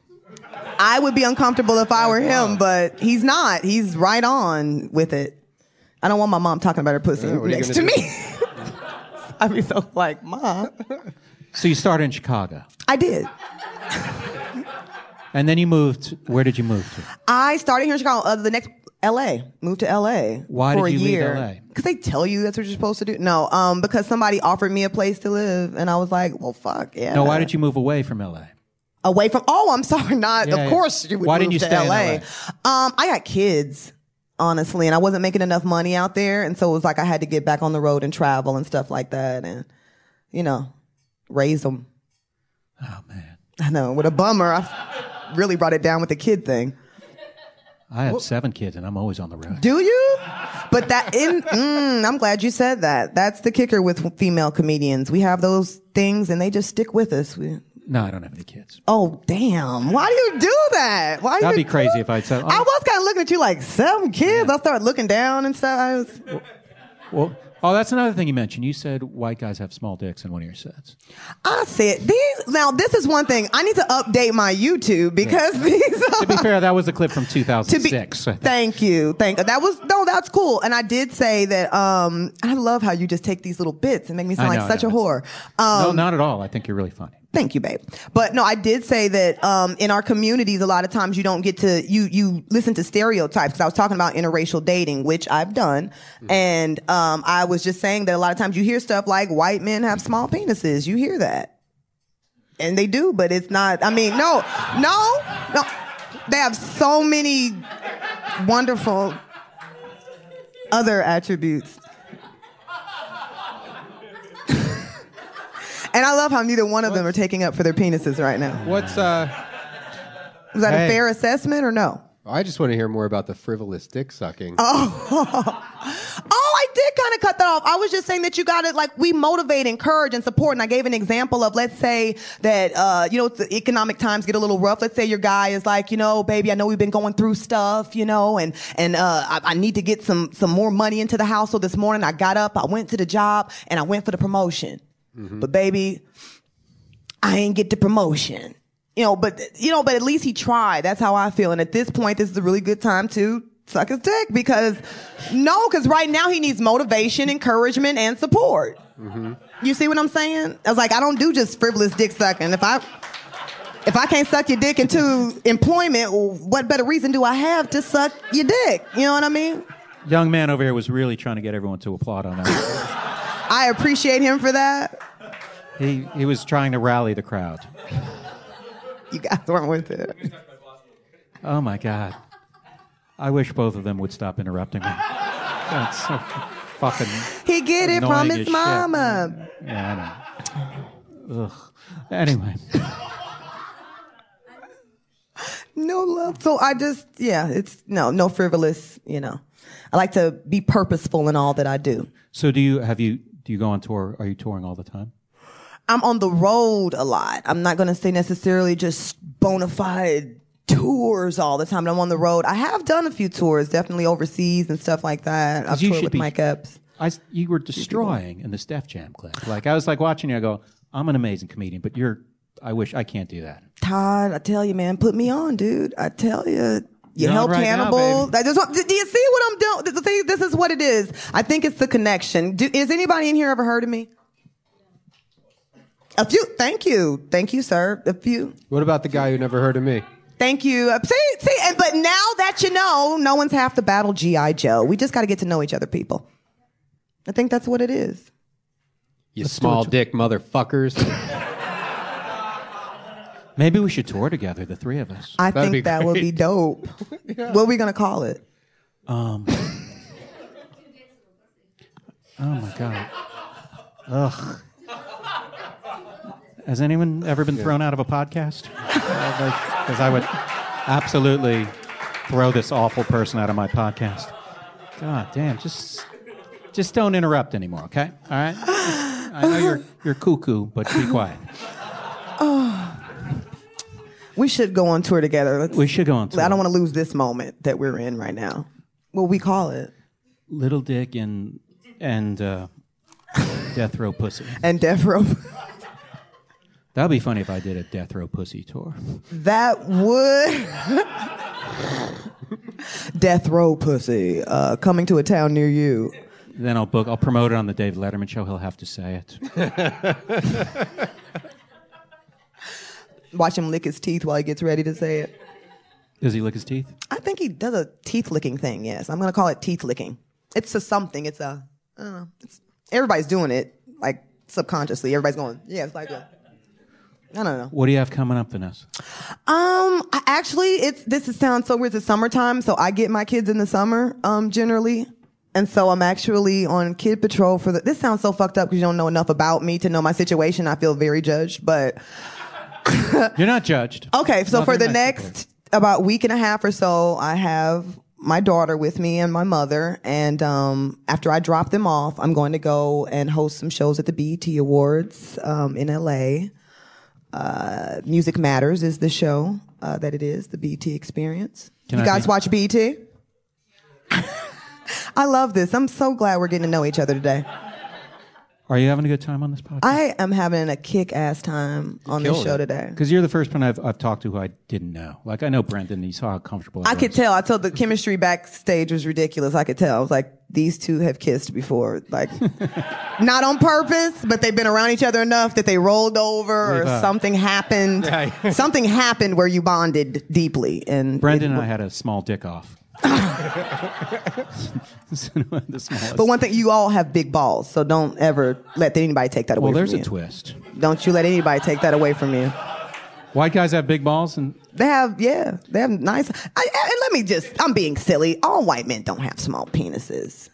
I would be uncomfortable if I were him, but he's not. He's right on with it. I don't want my mom talking about her pussy Yeah, what are you next to gonna me. I'd be so like, Mom. So you started in Chicago, I did. and then you moved. Where did you move to? I started here in Chicago. Uh, the next L.A. Moved to L.A. Why for did you a leave year. LA? Because they tell you that's what you're supposed to do. No, um, because somebody offered me a place to live, and I was like, well, fuck yeah. No, why did you move away from LA? away from? Oh, I'm sorry. Not Yeah, of yeah. course you would Why move didn't you to stay in LA. Um, I got kids. Honestly, and I wasn't making enough money out there, and so it was like I had to get back on the road and travel and stuff like that, and you know, raise them. Oh man, I know, what a bummer. I really brought it down with the kid thing. I have seven kids, and I'm always on the road. Do you? But that in, mm, I'm glad you said that. That's the kicker with female comedians. We have those things and they just stick with us. We, No, I don't have any kids. oh damn! Why do you do that? Why? That'd you be crazy do- if I'd said, oh. I was kind of looking at you like seven kids. I started looking down and stuff. I was, Well, oh, that's another thing you mentioned. You said white guys have small dicks in one of your sets. I said these. Now this is one thing I need to update my YouTube because these. are. To be fair, that was a clip from to be 2006. thank you thank that was no that's cool and i did say that um i love how you just take these little bits and make me sound I like such a whore um no, not at all. I think you're really funny. Thank you, babe. But no, I did say that um, in our communities, a lot of times you don't get to you you listen to stereotypes. Because I was talking about interracial dating, which I've done, and um, I was just saying that a lot of times you hear stuff like white men have small penises. You hear that, and they do, but it's not. I mean, no, no, no. They have so many wonderful other attributes. And I love how neither one of them are taking up for their penises right now. What's uh? Was that Hey. a fair assessment or no? I just want to hear more about the frivolous dick sucking. Oh, I did kind of cut that off. I was just saying that you got to like we motivate, encourage, and support. And I gave an example of let's say that uh, you know the economic times get a little rough. Let's say your guy is like, you know, baby, I know we've been going through stuff, you know, and and uh, I, I need to get some some more money into the house. So this morning I got up, I went to the job, and I went for the promotion. Mm-hmm. But baby, I ain't get the promotion. You know, but you know, but at least he tried. That's how I feel. And at this point, this is a really good time to suck his dick because no, because right now he needs motivation, encouragement, and support. Mm-hmm. You see what I'm saying? I was like, I don't do just frivolous dick sucking. If I if I can't suck your dick into employment, what better reason do I have to suck your dick? You know what I mean? Young man over here was really trying to get everyone to applaud on that. I appreciate him for that. He he was trying to rally the crowd. You guys weren't with it. Oh my God. I wish both of them would stop interrupting me. That's so fucking. He get it from his shit. mama. Yeah, I know. Ugh. Anyway, No love. So I just, yeah, it's no, no frivolous, you know. I like to be purposeful in all that I do. so do you have you do you go on tour? Are you touring all the time? I'm on the road a lot. I'm not going to say necessarily just bona fide tours all the time. But I'm on the road. I have done a few tours, definitely overseas and stuff like that. I've toured with be- Mike Epps. I you were destroying in the Def Jam clip. Like I was like watching you. I go, I'm an amazing comedian, but you're. I wish I can't do that. Todd, I tell you, man, put me on, dude. I tell you. You on helped right Hannibal. baby. That- that's what- do you see what I'm doing? This is what it is. I think it's the connection. Do, is anybody in here ever heard of me? A few. Thank you. Thank you, sir. A few. What about the guy who never heard of me? Thank you. Uh, See, see, and, but now that you know, no one's half the battle G.I. Joe. We just got to get to know each other, people. I think that's what it is. You small dick motherfuckers. Maybe we should tour together, the three of us. I That'd think that would be great. dope. What are we going to call it? Um. Oh my god. Ugh. Has anyone ever been thrown out of a podcast? Because I would absolutely throw this awful person out of my podcast. God damn, just just don't interrupt anymore, okay? All right. I know you're you're cuckoo, but be quiet. Oh. We should go on tour together. Let's, We should go on tour. I don't want to lose this moment that we're in right now. What we call it? Little Dick and and uh, Death Row Pussy. And Death Row. That'd be funny if I did a Death Row Pussy tour. That would. Death Row Pussy uh, coming to a town near you. Then I'll book. I'll promote it on the Dave Letterman show. He'll have to say it. Watch him lick his teeth while he gets ready to say it. Does he lick his teeth? I think he does a teeth licking thing. Yes, I'm gonna call it teeth licking. It's a something. It's a. I don't know. It's, everybody's doing it like subconsciously. Everybody's going. Yeah, it's like a. I don't know. What do you have coming up, Vanessa? Um, I, actually, it's this is, sounds so weird. It's summertime, so I get my kids in the summer. Um, generally, and so I'm actually on kid patrol for the. This sounds so fucked up because you don't know enough about me to know my situation. I feel very judged, but You're not judged. Okay, so for the next about week and a half or so, I have my daughter with me and my mother. And um, after I drop them off, I'm going to go and host some shows at the BET Awards um, in LA. Uh, Music Matters is the show uh, that it is, the BET Experience. Can you I guys be- watch BET? I love this. I'm so glad we're getting to know each other today. Are you having a good time on this podcast? I am having a kick ass time on this show today. Because you're the first one I've, I've talked to who I didn't know. Like I know Brendan. You saw how comfortable. I was. could tell. I told the chemistry backstage was ridiculous. I could tell. I was like, these two have kissed before. Like, not on purpose, but they've been around each other enough that they rolled over or uh, something happened. something happened where you bonded deeply. And Brendan it- and I had a small dick off. the smallest. But one thing, you all have big balls, so don't ever let anybody take that away from you. well, there's from a you. twist. Don't you let anybody take that away from you. White guys have big balls, and They have, yeah, they have nice. I, and let me just, I'm being silly. All white men don't have small penises.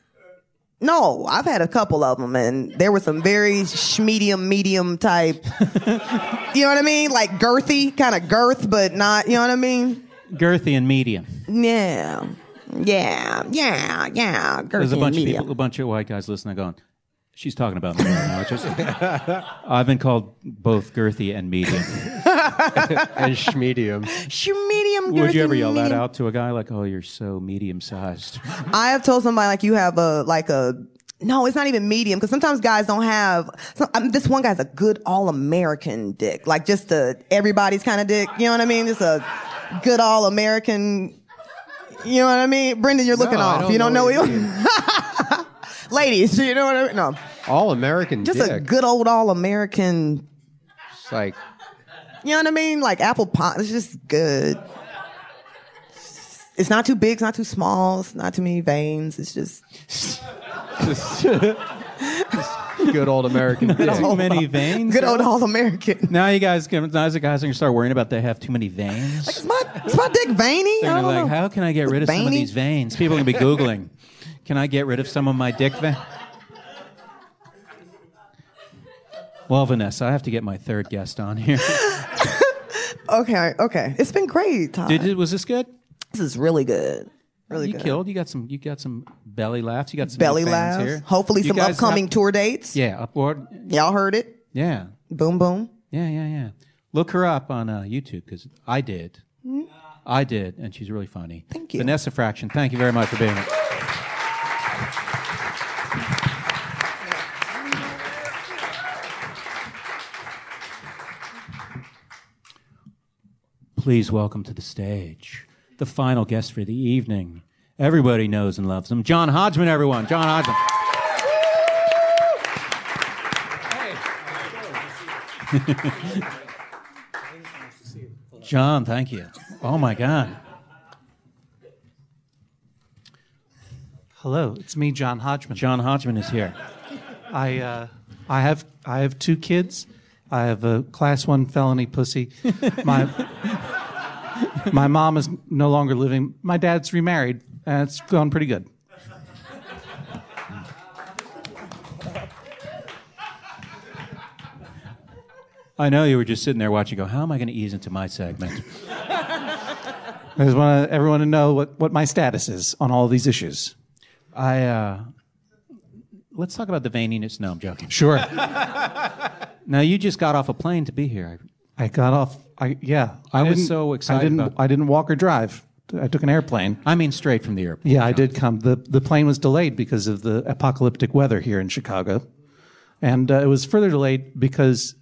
No, I've had a couple of them, and there were some very medium, medium type. you know what I mean? Like girthy, kind of girth, but not. You know what I mean? girthy and medium. Yeah, yeah, yeah, yeah. Girthy There's a bunch and of people, a bunch of white guys listening, going, "She's talking about me." right now. Just- I've been called both girthy and medium. and schmedium. She medium. Would you ever yell that out to a guy like, "Oh, you're so medium sized"? I have told somebody like you have a like a no, it's not even medium because sometimes guys don't have. So, um, this one guy's a good all American dick, like just a everybody's kind of dick. You know what I mean? Just a good all American. You know what I mean, Brendan? You're looking No, I off. don't you don't know know. what you Ladies, you know what I mean? No, All American just dick. a good old all American. It's like You know what I mean? Like apple pie. It's just good. It's not too big. It's not too small. It's not too many veins. It's just good old American. Too many veins. good old all American. Now you guys, now as the guys are gonna start worrying about they have too many veins. Is my, is my dick veiny? They're I gonna don't be like, know. how can I get rid of some of Veiny? these veins? People are gonna be googling. Can I get rid of some of my dick veins? Well, Vanessa, I have to get my third guest on here. Okay, okay. It's been great, Todd. Did it, was this good? this is really good. Really you good. killed. You got some. You got some belly laughs. You got some Belly laughs. Here. Hopefully, You some upcoming have- tour dates. Yeah, upward. Y'all heard it. Yeah, Boom, boom. yeah, yeah, yeah. Look her up on uh, YouTube because I did. I did, and she's really funny. Thank you. Vanessa Fraction. Thank you very much for being here. Please welcome to the stage the final guest for the evening. Everybody knows and loves him. John Hodgman, everyone. John Hodgman. John, thank you. Oh my God. Hello, it's me, John Hodgman. John Hodgman is here. I uh, I have I have two kids. I have a class one felony pussy. My my mom is no longer living. My dad's remarried, and it's going pretty good. I know you were just sitting there watching, go, how am I going to ease into my segment? I just want everyone to know what, what my status is on all these issues. I, uh, let's talk about the veininess. No, I'm joking. Sure. Now, you just got off a plane to be here. I got off. I yeah. I was so excited I didn't. about- I didn't walk or drive. I took an airplane. I mean, straight from the airport. Yeah, I did come. the The plane was delayed because of the apocalyptic weather here in Chicago, and uh, it was further delayed because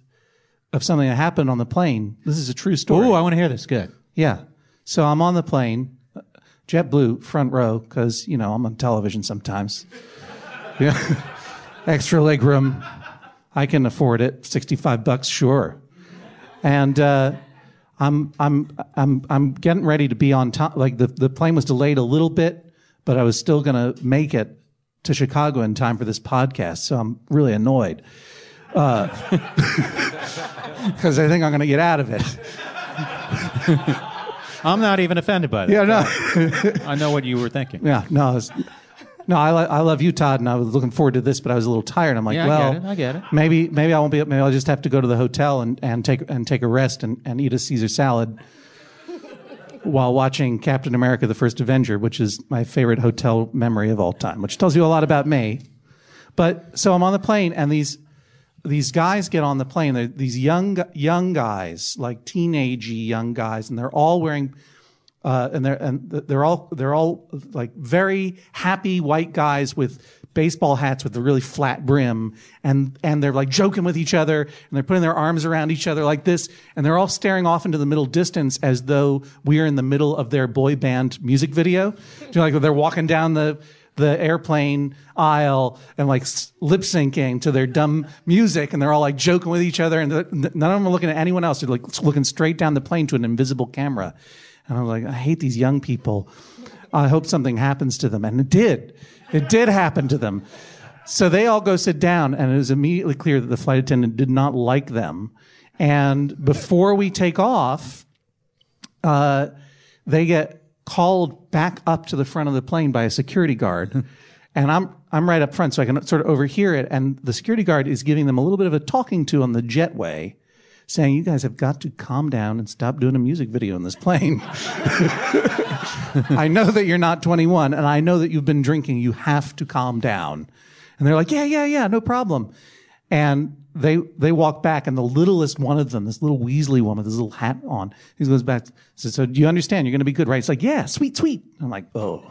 of something that happened on the plane. This is a true story. Oh, I want to hear this. Good. yeah. So I'm on the plane, JetBlue front row because you know I'm on television sometimes, Yeah. Extra leg room. I can afford it. 65 bucks, sure. And uh, I'm, I'm, I'm, I'm getting ready to be on top. Like the, the plane was delayed a little bit, but I was still going to make it to Chicago in time for this podcast. So I'm really annoyed. Because I think I'm going to get out of it. I'm not even offended by that. Yeah, no. I know what you were thinking. Yeah, no, no, I, I love you, Todd, and I was looking forward to this, but I was a little tired. I'm like, Yeah, I well, get I get it. maybe maybe I won't be. Maybe I'll just have to go to the hotel and, and take and take a rest and, and eat a Caesar salad while watching Captain America: The First Avenger, which is my favorite hotel memory of all time, which tells you a lot about me. But so I'm on the plane, and these these guys get on the plane. They're these young young guys, like teenagey young guys, and they're all wearing uh, and they're and they're all they're all like very happy white guys with baseball hats with the really flat brim, and and they're like joking with each other, and they're putting their arms around each other like this, and they're all staring off into the middle distance as though we are in the middle of their boy band music video. You know, like they're walking down the the airplane aisle and like lip syncing to their dumb music, and they're all like joking with each other, and none of them are looking at anyone else. They're like looking straight down the plane to an invisible camera. And I was like, I hate these young people. I hope something happens to them. And it did. It did happen to them. So they all go sit down, and it was immediately clear that the flight attendant did not like them. And before we take off, uh, they get called back up to the front of the plane by a security guard. and I'm, I'm right up front, so I can sort of overhear it. And the security guard is giving them a little bit of a talking to on the jetway saying, You guys have got to calm down and stop doing a music video in this plane. I know that you're not 21 and I know that you've been drinking. You have to calm down. And they're like, Yeah, yeah, yeah, no problem. And they they walk back, and the littlest one of them, this little Weasley woman with his little hat on, he goes back, says, So do you understand? You're going to be good, right? It's like, Yeah, sweet, sweet. I'm like, Oh.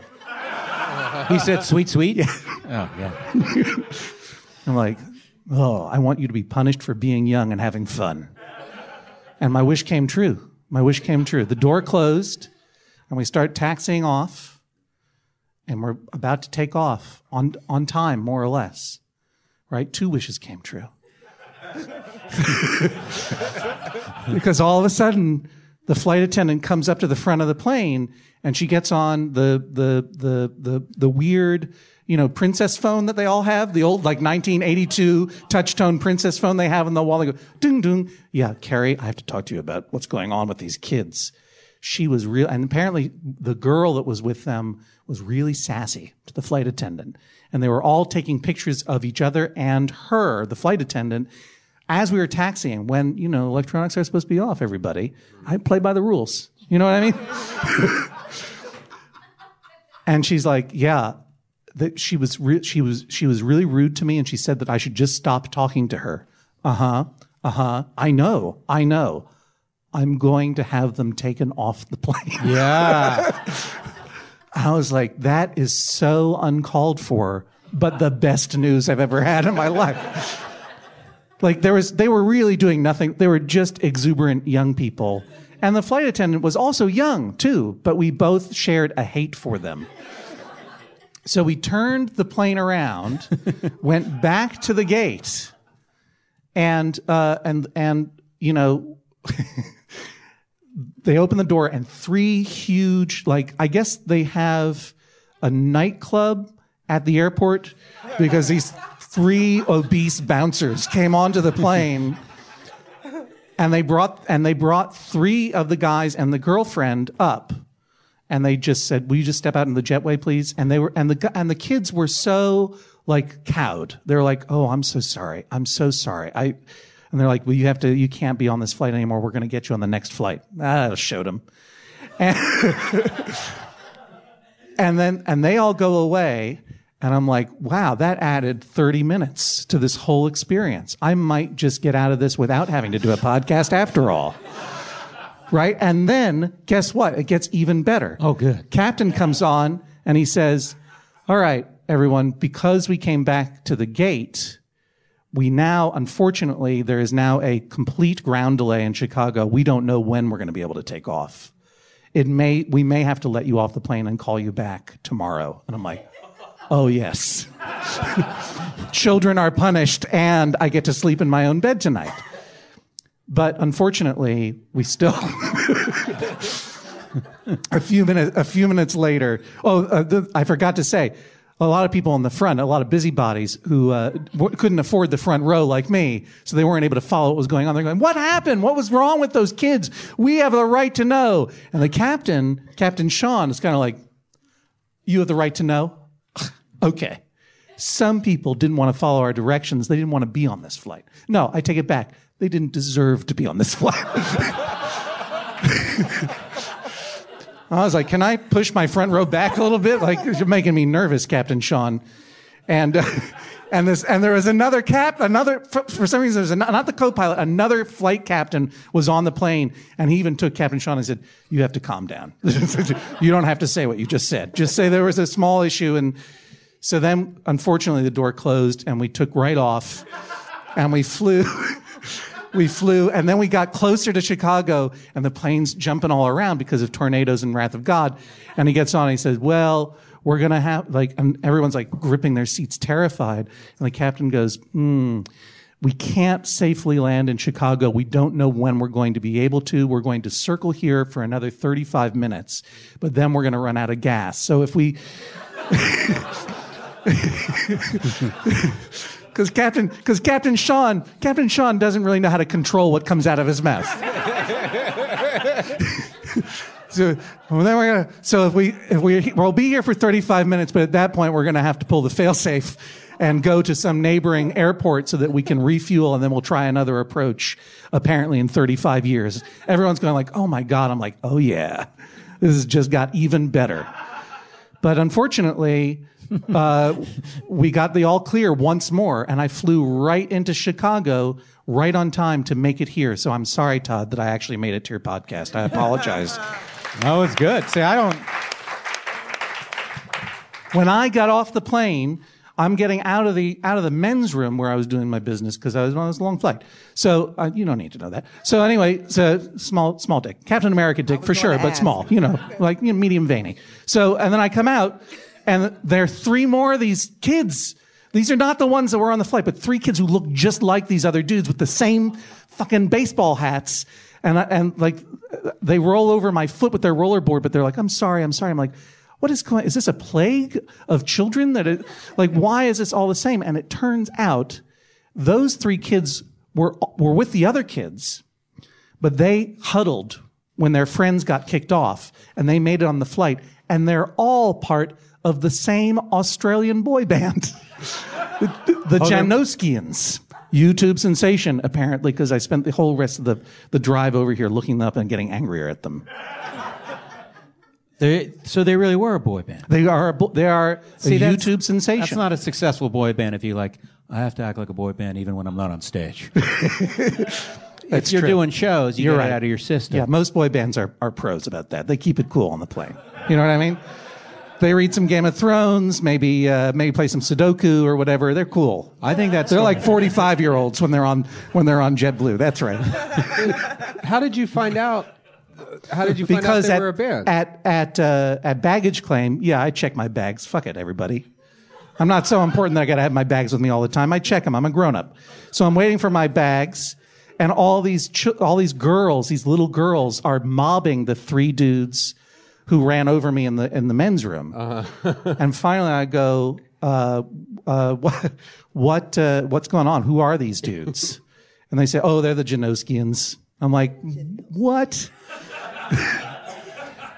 He said, "Sweet, sweet." Yeah. Oh, yeah. I'm like, Oh, I want you to be punished for being young and having fun. And my wish came true. My wish came true. The door closed, and we start taxiing off, and we're about to take off on, on time, more or less. Right? Two wishes came true. because all of a sudden, the flight attendant comes up to the front of the plane, and she gets on the, the, the, the, the weird, you know, princess phone that they all have, the old like 1982 touchtone princess phone they have on the wall. They go, ding, ding. Yeah, Carrie, I have to talk to you about what's going on with these kids. She was real, and apparently the girl that was with them was really sassy to the flight attendant. And they were all taking pictures of each other and her, the flight attendant, as we were taxiing when, you know, electronics are supposed to be off, everybody. I play by the rules. You know what I mean? and she's like, yeah, that she was re- she was she was really rude to me and she said that I should just stop talking to her. Uh-huh. Uh-huh. I know. I know. I'm going to have them taken off the plane. Yeah. I was like, that is so uncalled for, but the best news I've ever had in my life. like there was they were really doing nothing. They were just exuberant young people. And the flight attendant was also young too, but we both shared a hate for them. So we turned the plane around, went back to the gate, and uh, and and you know, they open the door and three huge like I guess they have a nightclub at the airport because these three obese bouncers came onto the plane and they brought and they brought three of the guys and the girlfriend up and they just said, "Will you just step out in the jetway, please?" And they were, and the and the kids were so like cowed. They're like, "Oh, I'm so sorry. I'm so sorry." I, and they're like, "Well, you have to. You can't be on this flight anymore. We're going to get you on the next flight." Ah, I showed them, and, and then and they all go away. And I'm like, wow, that added 30 minutes to this whole experience. I might just get out of this without having to do a podcast after all right? And then guess what? It gets even better. Oh, good. Captain comes on and he says, All right, everyone, because we came back to the gate, we now, unfortunately, there is now a complete ground delay in Chicago. We don't know when we're going to be able to take off. It may, we may have to let you off the plane and call you back tomorrow. And I'm like, Oh, yes. Children are punished, and I get to sleep in my own bed tonight. But unfortunately, we still. a few minutes. A few minutes later. Oh, uh, the, I forgot to say. A lot of people in the front, a lot of busybodies who uh, w- couldn't afford the front row like me, so they weren't able to follow what was going on. They're going, "What happened? What was wrong with those kids? We have the right to know." And the captain, Captain Sean, is kind of like, "You have the right to know." okay. Some people didn't want to follow our directions. They didn't want to be on this flight. No, I take it back. They didn't deserve to be on this flight. I was like, can I push my front row back a little bit? Like, you're making me nervous, Captain Sean. And, uh, and this, and there was another cap, another, for, for some reason, there's a, not the co-pilot, another flight captain was on the plane and he even took Captain Sean and said, you have to calm down. you don't have to say what you just said. Just say there was a small issue. And so then, unfortunately, the door closed and we took right off and we flew. we flew, and then we got closer to Chicago, and the plane's jumping all around because of tornadoes and wrath of God. And he gets on, and he says, "Well, we're gonna have like," and everyone's like gripping their seats, terrified. And the captain goes, "Hmm." We can't safely land in Chicago. We don't know when we're going to be able to. We're going to circle here for another 35 minutes, but then we're going to run out of gas. So if we, because Captain because Captain Sean Captain Sean doesn't really know how to control what comes out of his mouth. so well, then we're gonna so if we if we we'll be here for 35 minutes, but at that point we're gonna have to pull the failsafe and go to some neighboring airport so that we can refuel and then we'll try another approach apparently in 35 years. Everyone's going like oh my god i'm like oh yeah. This has just got even better. But unfortunately uh, we got the all clear once more, and I flew right into Chicago right on time to make it here. So I'm sorry, Todd, that I actually made it to your podcast. I apologize. Oh, it's good. See, I don't. when I got off the plane, I'm getting out of the out of the men's room where I was doing my business because I was on this long flight. So uh, you don't need to know that. So anyway, it's a small small dick, Captain America dick for sure, but small. You know, like you know, medium veiny. So and then I come out, and there are three more of these kids. These are not the ones that were on the flight, but three kids who look just like these other dudes with the same fucking baseball hats. And, I- and like, they roll over my foot with their rollerboard, but they're like, I'm sorry, I'm sorry. I'm like, what is going, is this a plague of children that it, like, why is this all the same? And it turns out those three kids were, were with the other kids, but they huddled when their friends got kicked off and they made it on the flight and they're all part of the same Australian boy band, the, the Janoskians. YouTube sensation, apparently, because I spent the whole rest of the, the drive over here looking up and getting angrier at them. They, so they really were a boy band. They are a, they are See, a YouTube sensation. That's not a successful boy band if you like. I have to act like a boy band even when I'm not on stage. If you're true. doing shows, you You're get right. it out of your system. Yeah, most boy bands are, are pros about that. They keep it cool on the plane. You know what I mean? They read some Game of Thrones, maybe uh, maybe play some Sudoku or whatever. They're cool. I think that's They're like 45 year olds when they're on when they're on JetBlue. That's right. How did you find out? How did you find because out they at were a band? at at uh, at baggage claim, yeah, I check my bags. Fuck it, everybody. I'm not so important that I got to have my bags with me all the time. I check them. I'm a grown up, so I'm waiting for my bags, and all these ch- all these girls, these little girls, are mobbing the three dudes who ran over me in the in the men's room. and finally, I go, uh, uh, what what uh, what's going on? Who are these dudes? And they say, oh, they're the Janoskians. I'm like, what?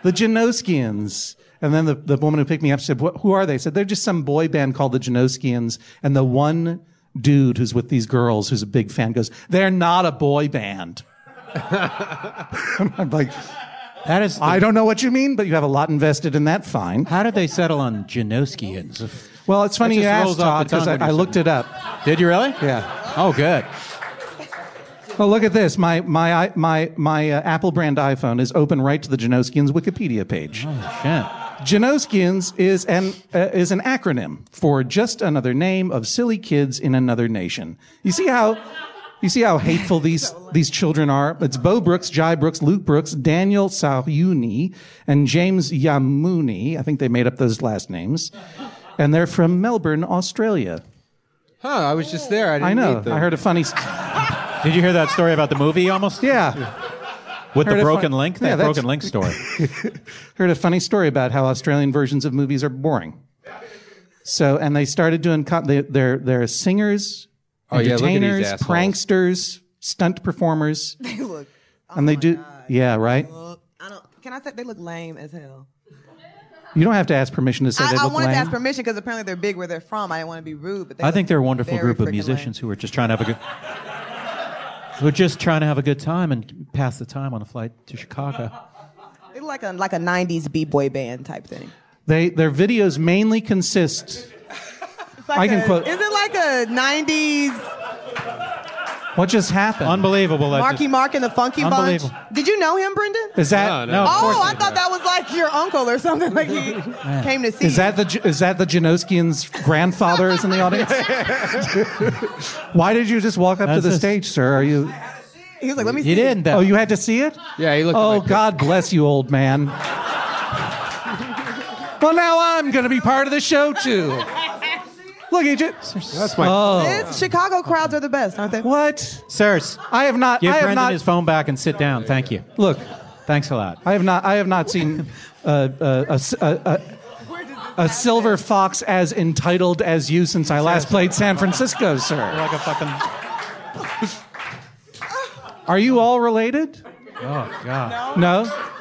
the Janoskians. And then the, the woman who picked me up said, what, who are they? I said, they're just some boy band called the Janoskians. And the one dude who's with these girls, who's a big fan, goes, they're not a boy band. I'm like, That is. I don't know what you mean, but you have a lot invested in that. Fine. how did they settle on Janoskians? Well, it's funny you asked, Todd, because I, I looked it up. Did you really? Yeah. Oh, good. Well, look at this. My my my my uh, Apple brand iPhone is open right to the Janoskians Wikipedia page. Oh, shit. Janoskians is an uh, is an acronym for just another name of silly kids in another nation. You see how you see how hateful these these children are. It's Beau Brooks, Jai Brooks, Luke Brooks, Daniel Sahyounie, and James Yammouni. I think they made up those last names. and they're from Melbourne, Australia. Huh? I was just there. I, didn't I know. meet them. I heard a funny. s- Did you hear that story about the movie almost? Yeah, With Heard the broken fun- link? Yeah, That that's- broken link story. heard a funny story about how Australian versions of movies are boring. So, and they started doing. Co- they, they're they're singers, Oh, yeah, look at these entertainers, assholes. pranksters, stunt performers, They look. Oh and they do. Yeah, right. look I don't. Can I say they look lame as hell? You don't have to ask permission to say I, they I look wanted to ask permission because apparently they're big where they're from. I didn't want to be rude, but they I look think they're a wonderful group of musicians lame. who are just trying to have a good. Who are just trying to have a good time and pass the time on a flight to Chicago. They look like a like a '90s b-boy band type thing. They their videos mainly consist. It's like I can a- quote- Is it like a '90s What just happened? Unbelievable. that Marky just- Mark and the Funky Bunch? Did you know him, Brendan? Is that No, no. No, Oh, I not. thought that was like your uncle or something. Like he came to see. is that you. the is that the Janoskians' grandfather is in the audience? Why did you just walk up to the a- stage, sir? Are you? He was like, "Let me see." You didn't. That, Oh, you had to see it? Yeah, he looked. Oh, at my God bless you, old man. well, now I'm going to be part of the show too. Look at you. That's my. Oh, It's- Chicago crowds are the best, aren't they? what? Sirs, I have not. give I have Brendan not. his phone back and sit down. Thank you. Look, Thanks a lot. I have not. I have not seen uh, uh, a, s- a- a- a silver fox as entitled as you since I last played San Francisco, sir. Like a fucking. Are you all related? Oh God. No.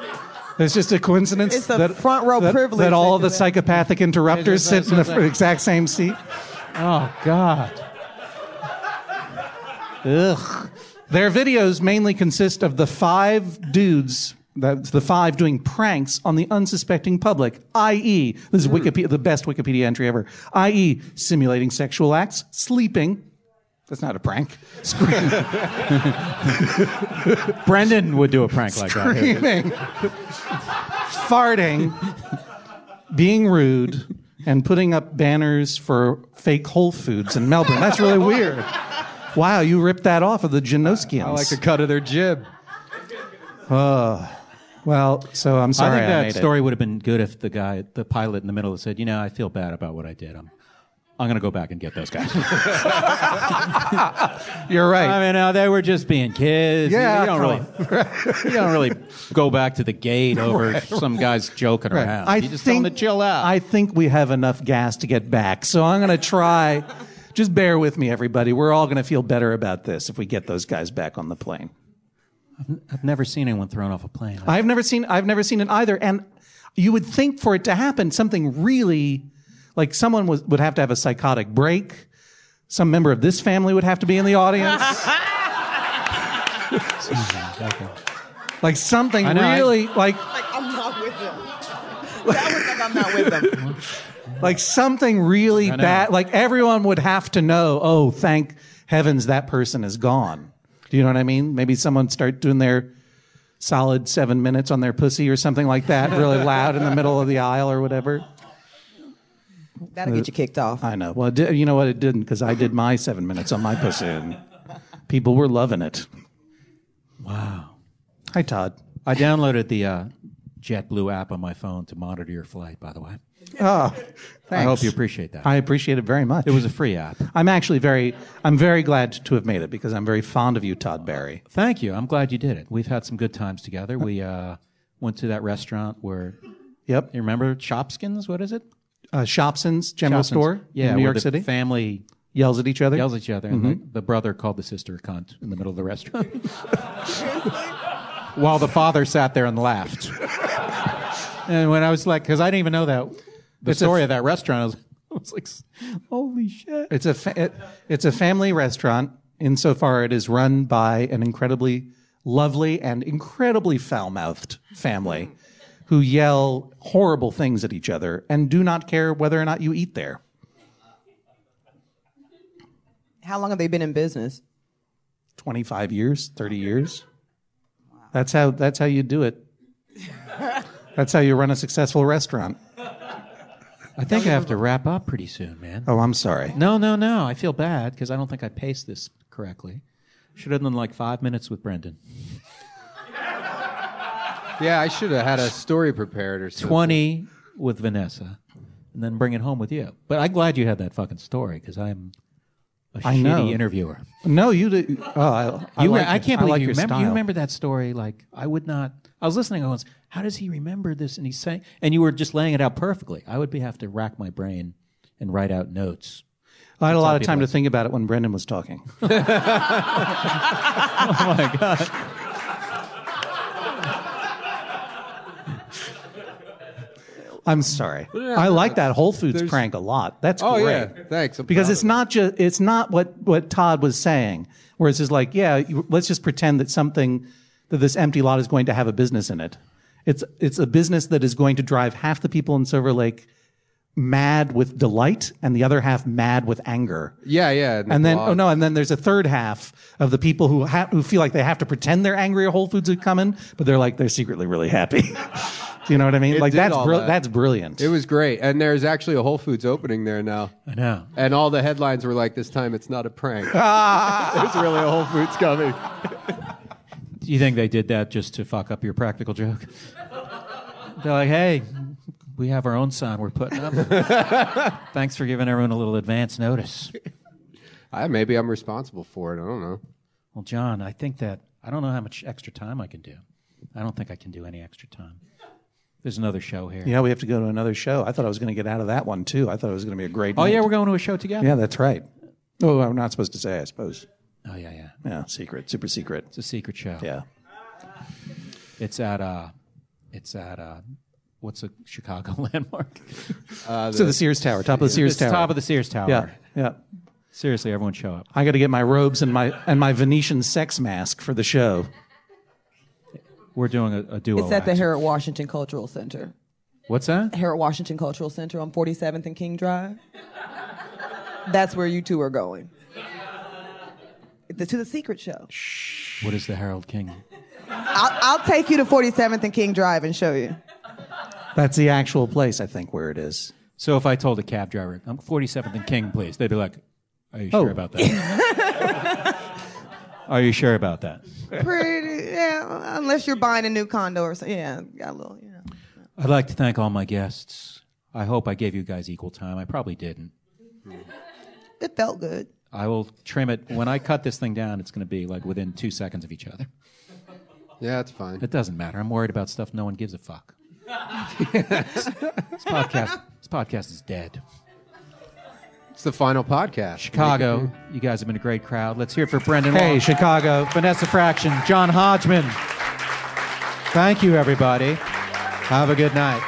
It's just a coincidence It's the that, front row that, privilege that all that the you psychopathic interrupters sit in the exact same seat. Oh God. Ugh. Their videos mainly consist of the five dudes, that's the five doing pranks on the unsuspecting public, i.e., this is hmm. Wikipedia, the best Wikipedia entry ever, i.e., simulating sexual acts, sleeping. That's not a prank. Screaming, Brendan would do a prank like that. screaming, farting, being rude, and putting up banners for fake Whole Foods in Melbourne. That's really weird. Wow, you ripped that off of the Janoskians. I like the cut of their jib. Well, so I'm sorry. I think that it. story would have been good if the guy, the pilot in the middle, said, "You know, I feel bad about what I did. I'm, I'm going to go back and get those guys." You're right. I mean, uh, they were just being kids. Yeah, you, don't really, come you don't really go back to the gate over some guys joking around. I you just think tell them to chill out. I think we have enough gas to get back, so I'm going to try. Just bear with me, everybody. We're all going to feel better about this if we get those guys back on the plane. I've never seen anyone thrown off a plane. I've never seen. I've never seen it either. And you would think for it to happen, something really, like someone was, would have to have a psychotic break. Some member of this family would have to be in the audience. like something I know, I- really, like Like I'm not with them. That was like I'm not with them. like something really bad. Like everyone would have to know. Oh, thank heavens that person is gone. Do you know what I mean? Maybe someone start doing their solid seven minutes on their pussy or something like that, really loud in the middle of the aisle or whatever. That'll get you kicked off. I know. Well, it di- you know what? It didn't because I did my seven minutes on my pussy and people were loving it. wow. Hi, Todd. I downloaded the uh, JetBlue app on my phone to monitor your flight. By the way, Oh, thanks. I hope you appreciate that. I appreciate it very much. it was a free app. I'm actually very. I'm very glad to have made it because I'm very fond of you, Todd Barry. Thank you. I'm glad you did it. We've had some good times together. We uh, went to that restaurant where Yep. you remember Shopsin's. What is it? Uh, Shopsin's General Shopsin's. Store Yeah, in New where York the City. Family yells at each other. yells at each other, and the, the brother called the sister a cunt in the middle of the restaurant. While the father sat there and laughed. and when I was like, because I didn't even know that the It's a story f- of that restaurant, I was, I was like, holy shit. It's a fa- it, it's a family restaurant insofar it is run by an incredibly lovely and incredibly foul-mouthed family who yell horrible things at each other and do not care whether or not you eat there. How long have they been in business? 25 years, 30 years. That's how that's how you do it. That's how you run a successful restaurant. I think I have to wrap up pretty soon, man. Oh, I'm sorry. No, no, no. I feel bad because I don't think I paced this correctly. Should have done like five minutes with Brendan. Yeah, I should have had a story prepared or something. 20 with Vanessa. and then bring it home with you. But I'm glad you had that fucking story because I'm a I shitty know. interviewer. No, you did. Oh, I, I, You, like I can't I believe like you your remember. You remember that story? Like I would not. I was listening. I was, how does he remember this? And he's saying, and you were just laying it out perfectly. I would be have to rack my brain and write out notes. I had a lot of time to think about it when Brendan was talking. Oh my god! I'm sorry. I like that Whole Foods There's- prank a lot. That's Oh great. yeah, thanks. I'm because proud it's of it. not just it's not what what Todd was saying. Whereas it's like, yeah, you, let's just pretend that something that this empty lot is going to have a business in it. It's it's a business that is going to drive half the people in Silver Lake mad with delight and the other half mad with anger. Yeah, yeah. And then, oh no, and then there's a third half of the people who ha- who feel like they have to pretend they're angry at Whole Foods are coming, but they're like they're secretly really happy. Do you know what I mean? It like that's all brill- that. that's brilliant. It was great, and there's actually a Whole Foods opening there now. I know. And all the headlines were like, "This time it's not a prank." there's really a Whole Foods coming. Do you think they did that just to fuck up your practical joke? They're like, hey, we have our own sign we're putting up. Thanks for giving everyone a little advance notice. I, maybe I'm responsible for it. I don't know. Well, John, I think that I don't know how much extra time I can do. I don't think I can do any extra time. There's another show here. yeah, we have to go to another show. I thought I was going to get out of that one too. I thought it was going to be a great. Oh night. yeah, we're going to a show together. yeah, that's right. Oh, I'm not supposed to say. I suppose. Oh yeah, yeah. Yeah, secret, super secret. It's a secret show. Yeah. It's at uh, it's at uh, what's a Chicago landmark? Uh, so the Sears Tower, top of the Sears Tower. top of the Sears Tower. Yeah, yeah. Seriously, everyone show up. I got to get my robes and my and my Venetian sex mask for the show. We're doing a, a duo. It's at the act. Harold Washington Cultural Center. What's that? Harold Washington Cultural Center on 47th and King Drive. That's where you two are going. The- to the secret show. What is the Harold King? I'll, I'll take you to 47th and King Drive and show you. That's the actual place, I think, where it is. So if I told a cab driver, I'm 47th and King, please, they'd be like, Are you Oh. sure about that? Are you sure about that? Pretty, yeah, unless you're buying a new condo or something. Yeah, got a little, you know. I'd like to thank all my guests. I hope I gave you guys equal time. I probably didn't. Hmm. It felt good. I will trim it. When I cut this thing down, it's going to be like within two seconds of each other. Yeah, it's fine. It doesn't matter. I'm worried about stuff no one gives a fuck. This podcast, this podcast is dead. It's the final podcast. Chicago, you guys have been a great crowd. Let's hear it for Brendan. Hey, Long, Chicago. Vanessa Fraction, John Hodgman. Thank you, everybody. Have a good night.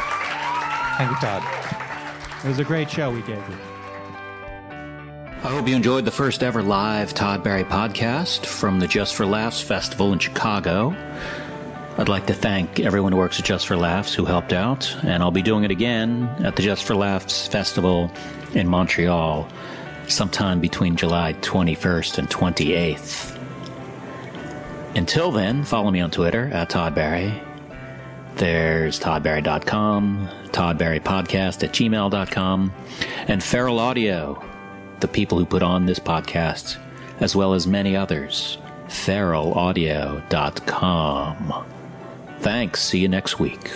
Thank you, Todd. It was a great show we gave you. I hope you enjoyed the first ever live Todd Barry podcast from the Just for Laughs Festival in Chicago. I'd like to thank everyone who works at Just for Laughs who helped out, and I'll be doing it again at the Just for Laughs Festival in Montreal sometime between July 21st and 28th. Until then, follow me on Twitter at Todd Barry. There's toddbarry.com, toddbarrypodcast at gmail.com, and Feral Audio, the people who put on this podcast, as well as many others. feralaudio.com. Thanks. See you next week.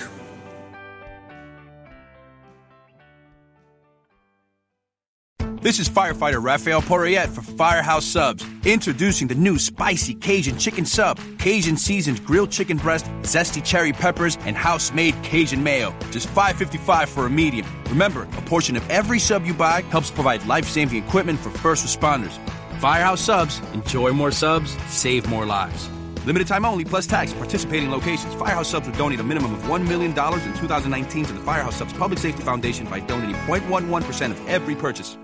This is firefighter Raphael Porriette for Firehouse Subs, introducing the new spicy Cajun chicken sub, Cajun seasoned grilled chicken breast, zesty cherry peppers, and house-made Cajun mayo. Just $5.55 for a medium. Remember, a portion of every sub you buy helps provide life-saving equipment for first responders. Firehouse Subs, enjoy more subs, save more lives. Limited time only, plus tax, participating locations. Firehouse Subs will donate a minimum of $1 million in 2019 to the Firehouse Subs Public Safety Foundation by donating 0.11% of every purchase.